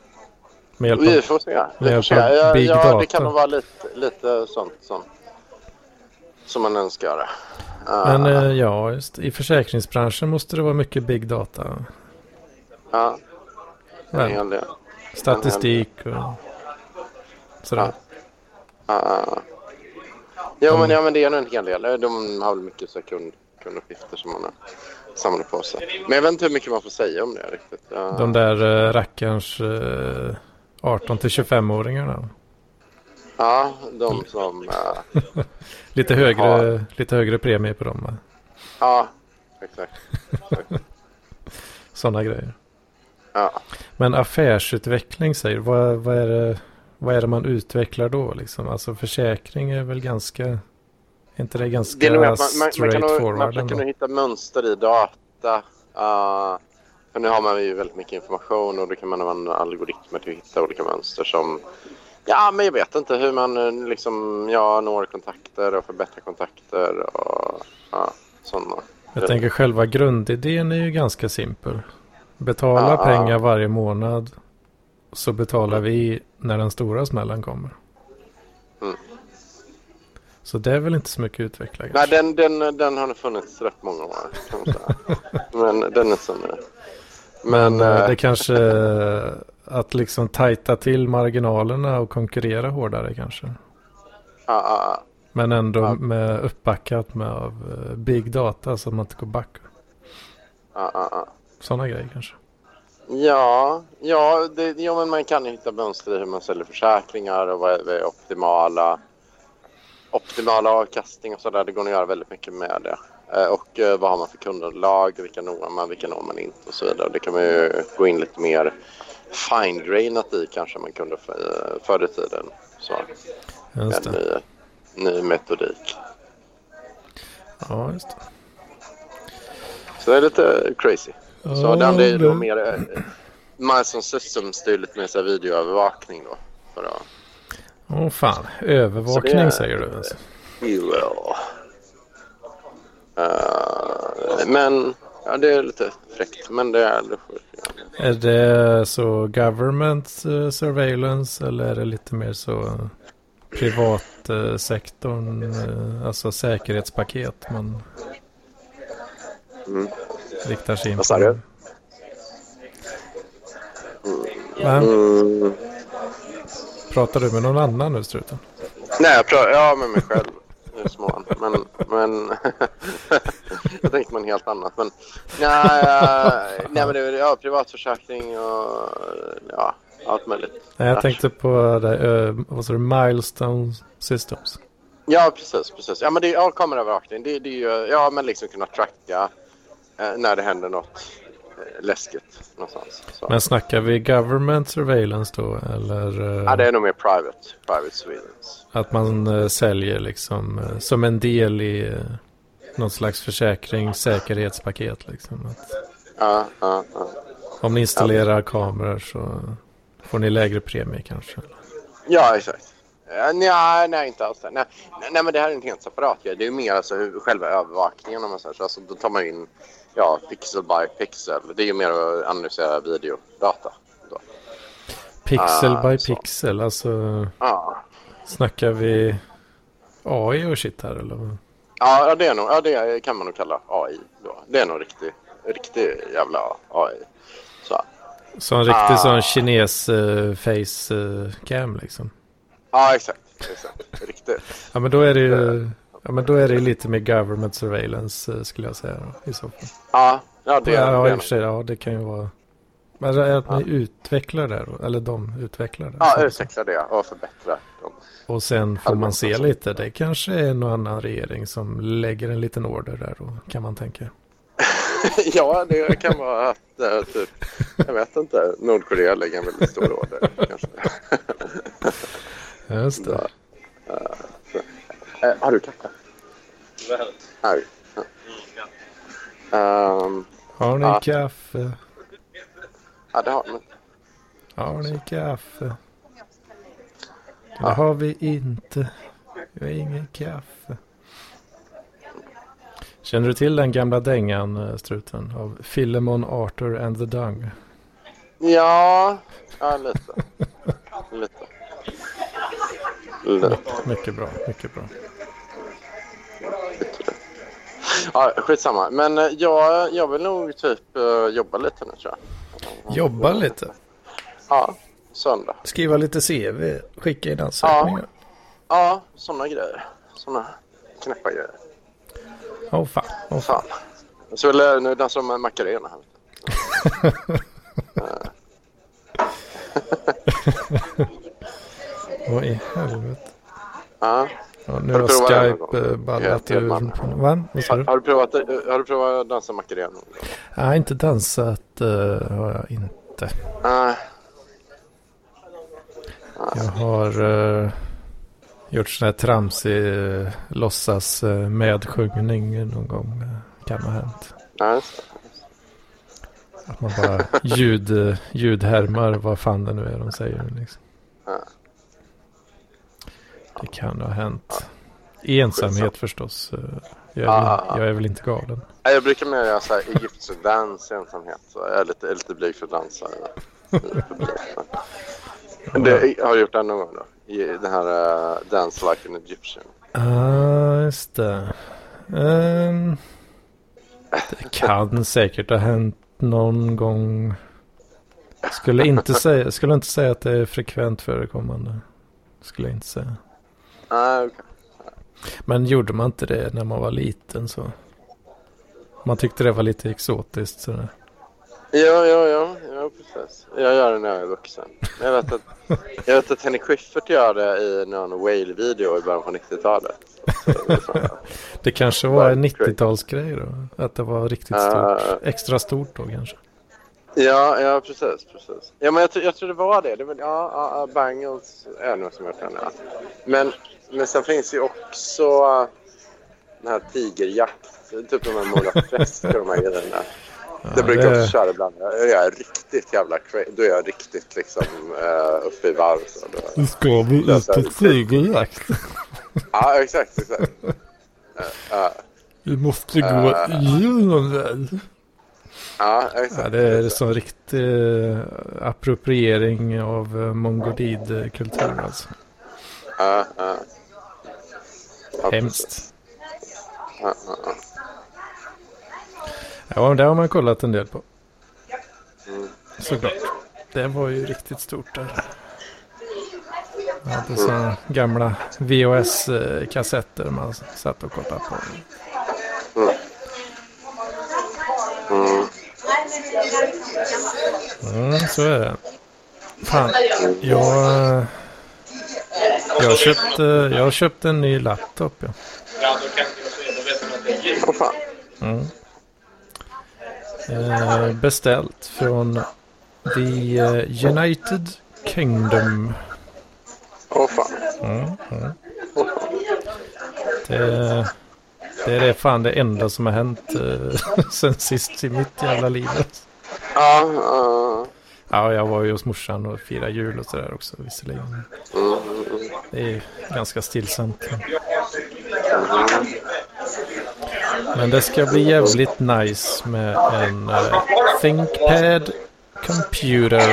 Med hjälp vi av... får se. Vi får se. Ja, ja, det kan nog vara lite, lite sånt som, som man önskar. Ja, Men eh, ja, just, i försäkringsbranschen måste det vara mycket big data. ja, en hel del. statistik och sådär. Ja. Jo, Mm. men, ja, men det är nog en hel del. De har väl mycket så här kund, kunduppgifter som man har samlat på sig. Men jag vet inte hur mycket man får säga om det riktigt. Ja. De där eh, rackarns eh, 18 till 25-åringarna. Ja, de som... eh, Lite högre, lite högre premie på dem. va? ja, exakt. Sådana grejer. Ja. Men affärsutveckling säger vad, vad, är det, vad är det man utvecklar då? Liksom? Alltså försäkring är väl ganska... Är inte det ganska Det är man, man, man, kan nog, man försöker nog hitta mönster i data. Uh, för nu har man ju väldigt mycket information och då kan man använda algoritmer till att hitta olika mönster som... Ja, men jag vet inte hur man eh, liksom, ja, når kontakter och förbättrar kontakter och ja, sådana. Jag tänker själva grundidén är ju ganska simpel. Betala Ja. pengar varje månad. Så betalar vi när den stora smällen kommer. Mm. Så det är väl inte så mycket utveckla Nej, den, den, den har funnits rätt många år kan man säga. Men den är som... Men... Men eh, det kanske att liksom tajta till marginalerna och konkurrera hårdare kanske. ja, ja, Men ändå Ja. med uppbackat med av eh, big data så man inte går back. ja. Sådana grejer kanske. Ja, ja, det, ja, men man kan ju hitta mönster i hur man säljer försäkringar och vad är, optimala, optimala avkastning och sådär. Det går att göra väldigt mycket med det. Eh, Och eh, vad har man för kundunderlag, vilka når man, vilka når man inte och så vidare. Det kan man ju gå in lite mer fine-grainat i kanske man kunde eh, förr i tiden. Så, Just en ny, ny metodik. Ja, just det. Så det är lite crazy. Så Ja, den det är då mer... eh, Milestone Systems det är lite mer så videoövervakning då. För att, Åh fan, övervakning Så är- säger du alltså. Ja. Eh, men ja, det är lite fräckt. Men det är... Är det så government eh, surveillance eller är det lite mer så privatsektorn, eh, alltså säkerhetspaket man Mm. riktar sig in Vad sa du? Va? Mm. Pratar du med någon annan nu struten? Nej, jag pratar ja, med mig själv smån. Men, men jag tänkte något helt annat. Men, nej, eh, nej, men det är ja, privatförsäkring och ja, allt möjligt. Nej, jag tänkte på det, uh, vad sa du, Milestone Systems. Ja, precis. precis. Ja, men det är ja, kameraövervakning. Det, det är ju, ja, men liksom kunna tracka eh, när det händer något eh, läskigt någonstans. Så. Men snackar vi government surveillance då? Eller eh, ja, det är nog mer private, private Swedens. att man eh, säljer liksom som en del i något slags försäkring, säkerhetspaket liksom. Att Ja, ja, ja. om ni installerar kameror så får ni lägre premie kanske. Ja, exakt. Nej, nej, inte alls. Nej, nej, men det här är en helt separat grej. Det är mer alltså hur, själva övervakningen om man säger så. Alltså, då tar man in ja, pixel by pixel. Det är ju mer att analysera videodata. Då. Pixel Ah, by så. pixel, alltså Ja. snackar vi AI och shit här eller? Ja, det är nog, ja, det kan man nog kalla AI då. Det är nog riktig, riktig jävla AI. Så. Så en riktig Ah. sån kines eh, face eh, cam liksom. Ja, exakt. exakt. Riktigt. Ja men då är det ju ja, men då är det lite mer government surveillance eh, skulle jag säga i så fall. Ja, ja det, ja, det ja, sig, ja det kan ju vara. Men är det att ni utvecklar det då? Eller de utvecklar det? Ja, Så- utveckla det och förbättra dem. Och sen får man se lite. Det kanske är någon annan regering som lägger en liten order där då kan man tänka. ja, det kan vara att eh, typ, jag vet inte, Nordkorea lägger en väldigt stor order kanske. Just det. Eh, har du kaffe? Nej. Ja. Ehm, Har ni Ja. kaffe? Ja, det har men, Har ni kaffe? Det har vi inte. Vi har ingen kaffe. Känner du till den gamla dängan, struten? Av Philemon Arthur and the Dung? Ja, ja lite. Lite. Lite. Mycket bra, mycket bra. Ja, skitsamma. Men eh, jag, jag vill nog typ eh, jobba lite nu tror jag. Jobba lite. Ja, söndag. Skriva lite CV. Skicka in ansökningar. Ja, sådana grejer. Sådana knäppa grejer. Åh fan. Åh fan. Fan. Så vill jag nu dansa med Macarena här. Vad i helvete. Ja. Ja, nu Har Skype ballat ur. Va? Har, har, du provat, har du provat att dansa Macarena? Nej, inte dansat uh, har jag inte. Nej. Jag har uh, gjort sån här tramsig uh, låtsas uh, medsjungning någon gång. Kan ha hänt. Nej. Att man bara ljud, ljudhärmar vad fan det nu är de säger. Liksom. Ja. Det kan ha hänt. I ensamhet förstås. Uh, jag, är Ah, väl, ah, ah. jag är väl inte galen. Nej, Jag brukar mer göra så här egyptisk dans i ensamhet. Så jag är lite, är lite blyg för att dansa. i- i publik. Det, har du gjort det någon gång då? I den här uh, Dance like an Egyptian. Ja, just det. Ehm, det kan säkert ha hänt någon gång. Skulle inte säga, skulle inte säga att det är frekvent förekommande. Skulle jag inte säga. Okej. Men gjorde man inte det när man var liten så? Man tyckte det var lite exotiskt. Så. Ja, ja, ja, ja, precis. Jag gör det när jag är vuxen. Jag vet att, jag vet att Henrik Schyffert gör det i någon Whale-video i början på 90-talet. Så det kanske var en Right, great. 90-talsgrej då? Att det var riktigt stort. Eh, Extra stort då kanske? Ja, ja precis, precis. Ja, men jag, tror- jag tror det var det. det var, ja, ja, Bangles är nog som jag ja. Men, men sen finns ju också uh, den här tigerjakt. Typ de här Mora Fest och de här grejerna. Ja, det brukar jag också köra ibland. Jag är riktigt jävla crazy. Då är jag riktigt liksom uh, uppe i varv. Så då. Ska vi ut på tigerjakt? Ja, exakt, exakt. Uh, uh, Vi måste gå igenom det. ja, exakt. Ja, det är som riktig appropriering av eh, mongolidkultur alltså. Ja, ja. Ja. Hemskt. Ja, ja, ja. Ja, det har man kollat en del på. Mm. Såklart. det var ju riktigt stort där. Jag hade sådana gamla VHS-kassetter man satt och kollade på. Mm. Mm, så är det. Fan, jag... Jag har köpt, eh, jag har köpt en ny laptop. Ja. Åh fan. Mm. Eh, beställt från The eh, United Kingdom. Åh fan. Mm, mm. Det, det är det fan det enda som har hänt eh, sen sist i mitt jävla liv. Ja, ja. Ja, jag var ju hos morsan och firade jul och sådär också visserligen. Mm, mm, Det är ju ganska stillsamt. Men det ska bli jävligt nice med en uh, ThinkPad computer.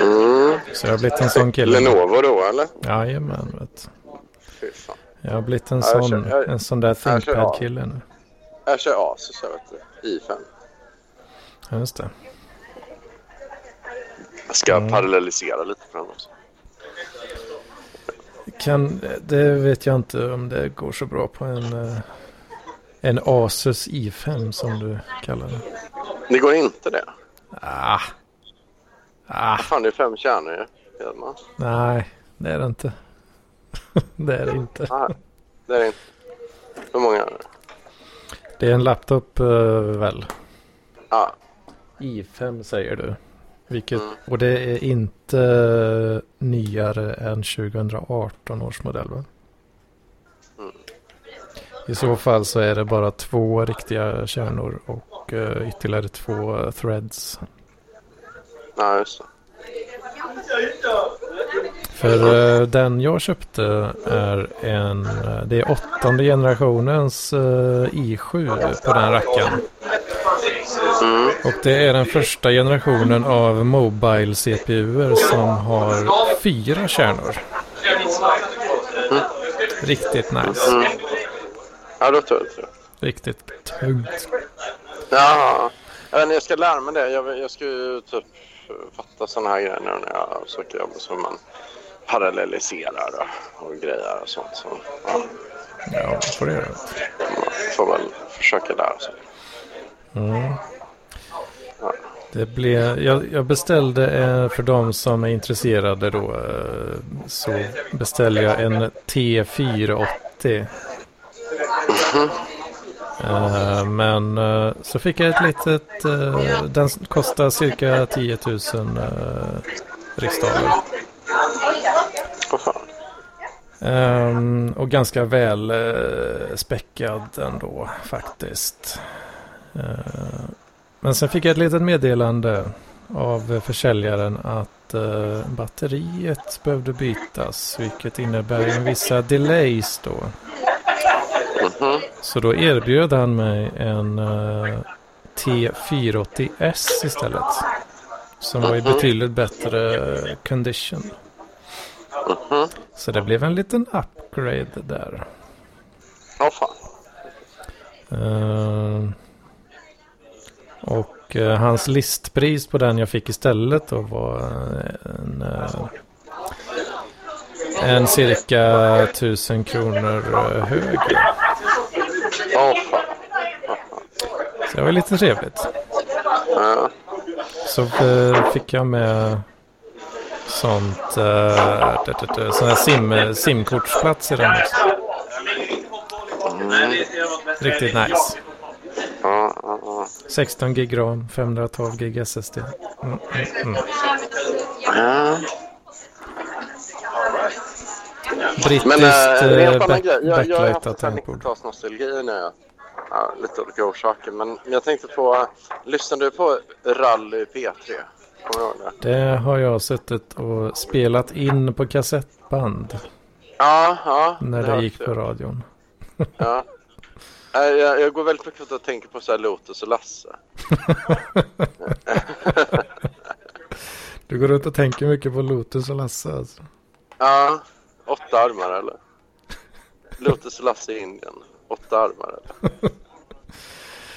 mm. Så jag har blivit en sån kille. Lenovo då eller? Jajamän, vet. Jag har blivit en jag sån, kör- jag- en sån där ThinkPad-kille nu. Jag kör Asus jag vet du. i5. Ja, just det. Jag ska Mm. parallellisera lite på den också. Kan, det vet jag inte om det går så bra på en, eh, en Asus i5 som du kallar det. Det går inte det. Ah. Ah, Fan det är fem kärnor. Hedman. nej, det är det inte. det är det inte. Ah, det är det inte. Hur många är det? Det är en laptop eh, väl? Ja. i5 säger du. Vilket, Mm. och det är inte nyare än 2018 års modell va? Mm. I så fall så är det bara två riktiga kärnor och eh, ytterligare två threads. Ja just det. För eh, den jag köpte är en, eh, det är åttonde generationens eh, i7 på den rackaren. Mm. Och det är den första generationen av Mobile CPUer som har fyra kärnor. Riktigt nice. Mm. Ja då tror jag det. Riktigt tungt. Ja. Jag, ska lära mig det. Jag, jag ska ju typ fatta sådana här grejer nu när jag söker jobb. Så man parallelliserar och, och grejer och sånt. Så, ja, Ja, det får det göra. man får väl försöka lära sig. Mm. Det blev, jag, jag beställde eh, för de som är intresserade då eh, så beställde jag en T480. Eh, men så fick jag ett litet, den kostar cirka 10 000 eh, riksdaler. Ehm, och ganska väl uh, späckad ändå faktiskt. Men sen fick jag ett litet meddelande av försäljaren att eh, batteriet behövde bytas. Vilket innebär en vissa delays då. Mhm. Så då erbjöd han mig en eh, T480S istället. Som var i betydligt bättre condition. Mhm. Så det blev en liten upgrade där. Ja fan. Eh, och eh, hans listpris på den jag fick istället då var eh, en, eh, en cirka tusen kronor eh, högre. Så det var lite trevligt. Ja. Så fick jag med sånt, det, sån här sim, simkortsplats i den också. Mm. Riktigt nice. Ja, ja, ja. 16 gig ram, 512 gig SSD. Mm, mm, mm. Ja. Brittiskt Men äh, back, grej. Jag, jag har haft tangentbord. 90-talsnostalgi när jag... Ja, lite olika orsaker. Men jag tänkte på... Lyssnade du på Rally P3? Kommer du ihåg det? Det har jag suttit och spelat in på kassettband Ja, ja. när det jag gick på radion. Ja. Jag, jag går väldigt mycket och tänker på så här Lotus och Lasse. Du går runt och tänker mycket på Lotus och Lasse alltså. Ja, åtta armar eller? Lotus och Lasse i Indien. Åtta armar eller?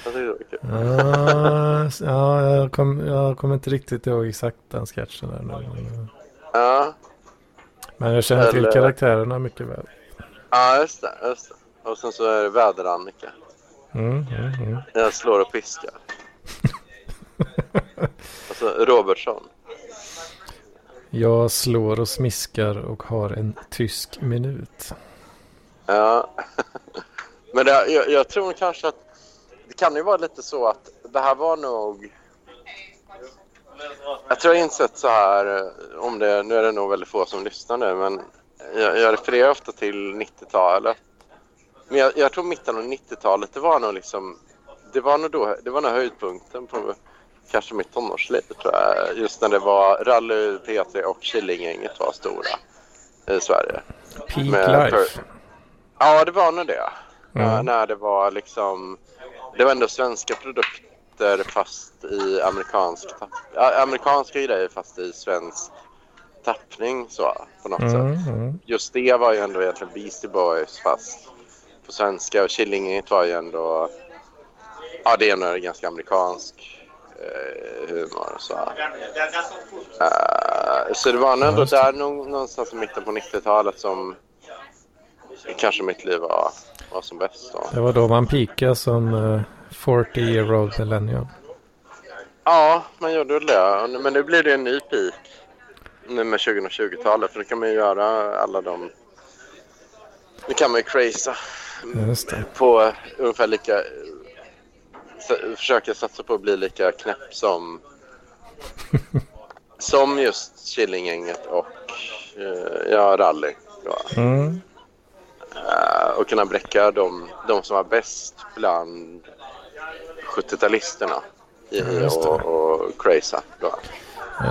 Jag det var kul. Ja, ja jag, kom, jag kommer inte riktigt ihåg exakt den sketchen där nu. Ja, Men jag känner till Eller- karaktärerna mycket väl. ja just det. Just det. Och sen så är det Väder-Annika. Mm, mm, mm. Jag slår och piskar. Och så Robertsson. Jag slår och smiskar och har en tysk minut. Ja. Men det, jag, jag tror kanske att det kan ju vara lite så att det här var nog... Jag tror jag insett så här, eh, om det, nu är det nog väldigt få som lyssnar nu, men jag, jag refererar ofta till 90-talet. Men jag, jag tror mitten av 90-talet, det var nog liksom, det var nog då, det var nog höjdpunkten på kanske mitt tonårsliv tror jag. Just när det var Rally, P3 och Killinggänget var stora i Sverige. Peak Med life. Ja, det var nog det. Mm. Ja, när det var liksom... Det var ändå svenska produkter fast i amerikansk tapp, amerikanska grejer fast i svensk tappning så på något Mm, sätt. mm. Just det var ju ändå egentligen Beastie Boys fast på svenska och Killinggänget var ju ändå... Ja, det är ändå ganska amerikansk eh, humor så. Eh, så det var nog ändå där nå- någonstans i mitten på 90-talet som kanske mitt liv var, var som bäst då. Det var då man peakade som eh, 40 year old millennial. Ja, man gjorde väl det. Men nu blir det en ny peak nu med 2020-talet för nu kan man ju göra alla de... Nu kan man ju det. På ungefär lika... Försöka satsa på att bli lika knäpp som... som just Killinggänget och eh, ja, Rally. Mm. Eh, och kunna bräcka de, de som var bäst bland 70-talisterna i, Ja, och, och. Då.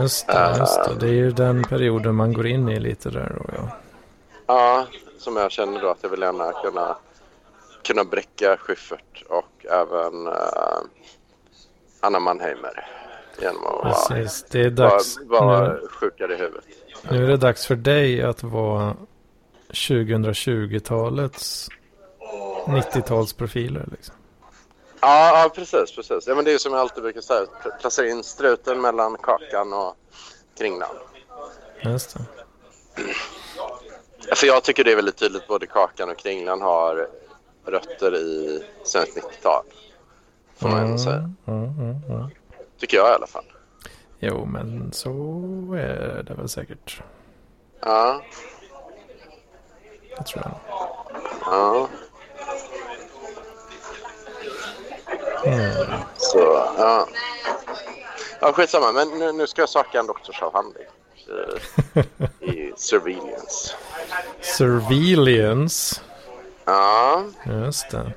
Just det, just det. Det är ju den perioden man går in i lite där då ja. Ja, som jag känner då att jag vill gärna kunna, kunna bräcka Schyffert och även uh, Anna Mannheimer genom att vara, Precis, det är vara, dags. vara Nu, sjukare i huvudet. nu är det dags för dig att vara 2020-talets 90-talsprofiler liksom. Ja, ja precis, precis. Ja, men det är som jag alltid brukar säga, pl- placera in struten mellan kakan och kringlan. Just det. För jag tycker det är väldigt tydligt både kakan och kringlan har rötter i svenskt 90-tal. Får man ändå säga. Mm, mm, mm. Tycker jag i alla fall. Jo, men så är det väl säkert. Ja, Det tror jag. ja. Mm. Så, ja. Ja, skitsamma. Men nu, nu ska jag söka en doktorsavhandling. eh, I surveillance. Surveillance. Ja, Just det.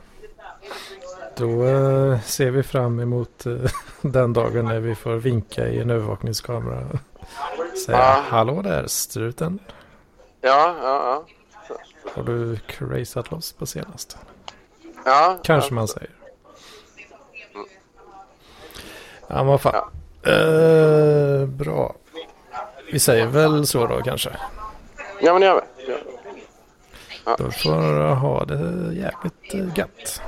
Då eh, ser vi fram emot eh, den dagen när vi får vinka i en övervakningskamera. Säga Ja. hallå där struten. ja, ja. ja. Har du crazat loss på senaste? ja Kanske ja. man säger. Ja men vad fan. Eh, bra. Vi säger väl så då kanske. Ja, men det gör vi. Då får du ha det jävligt eh, gött.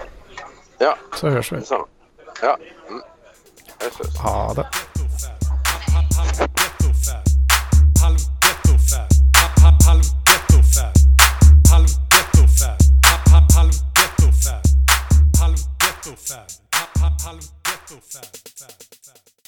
Ja, så hörs vi. Detsamma. Ja. Mm. Ha det. Halv ghetto fab, halv ghetto.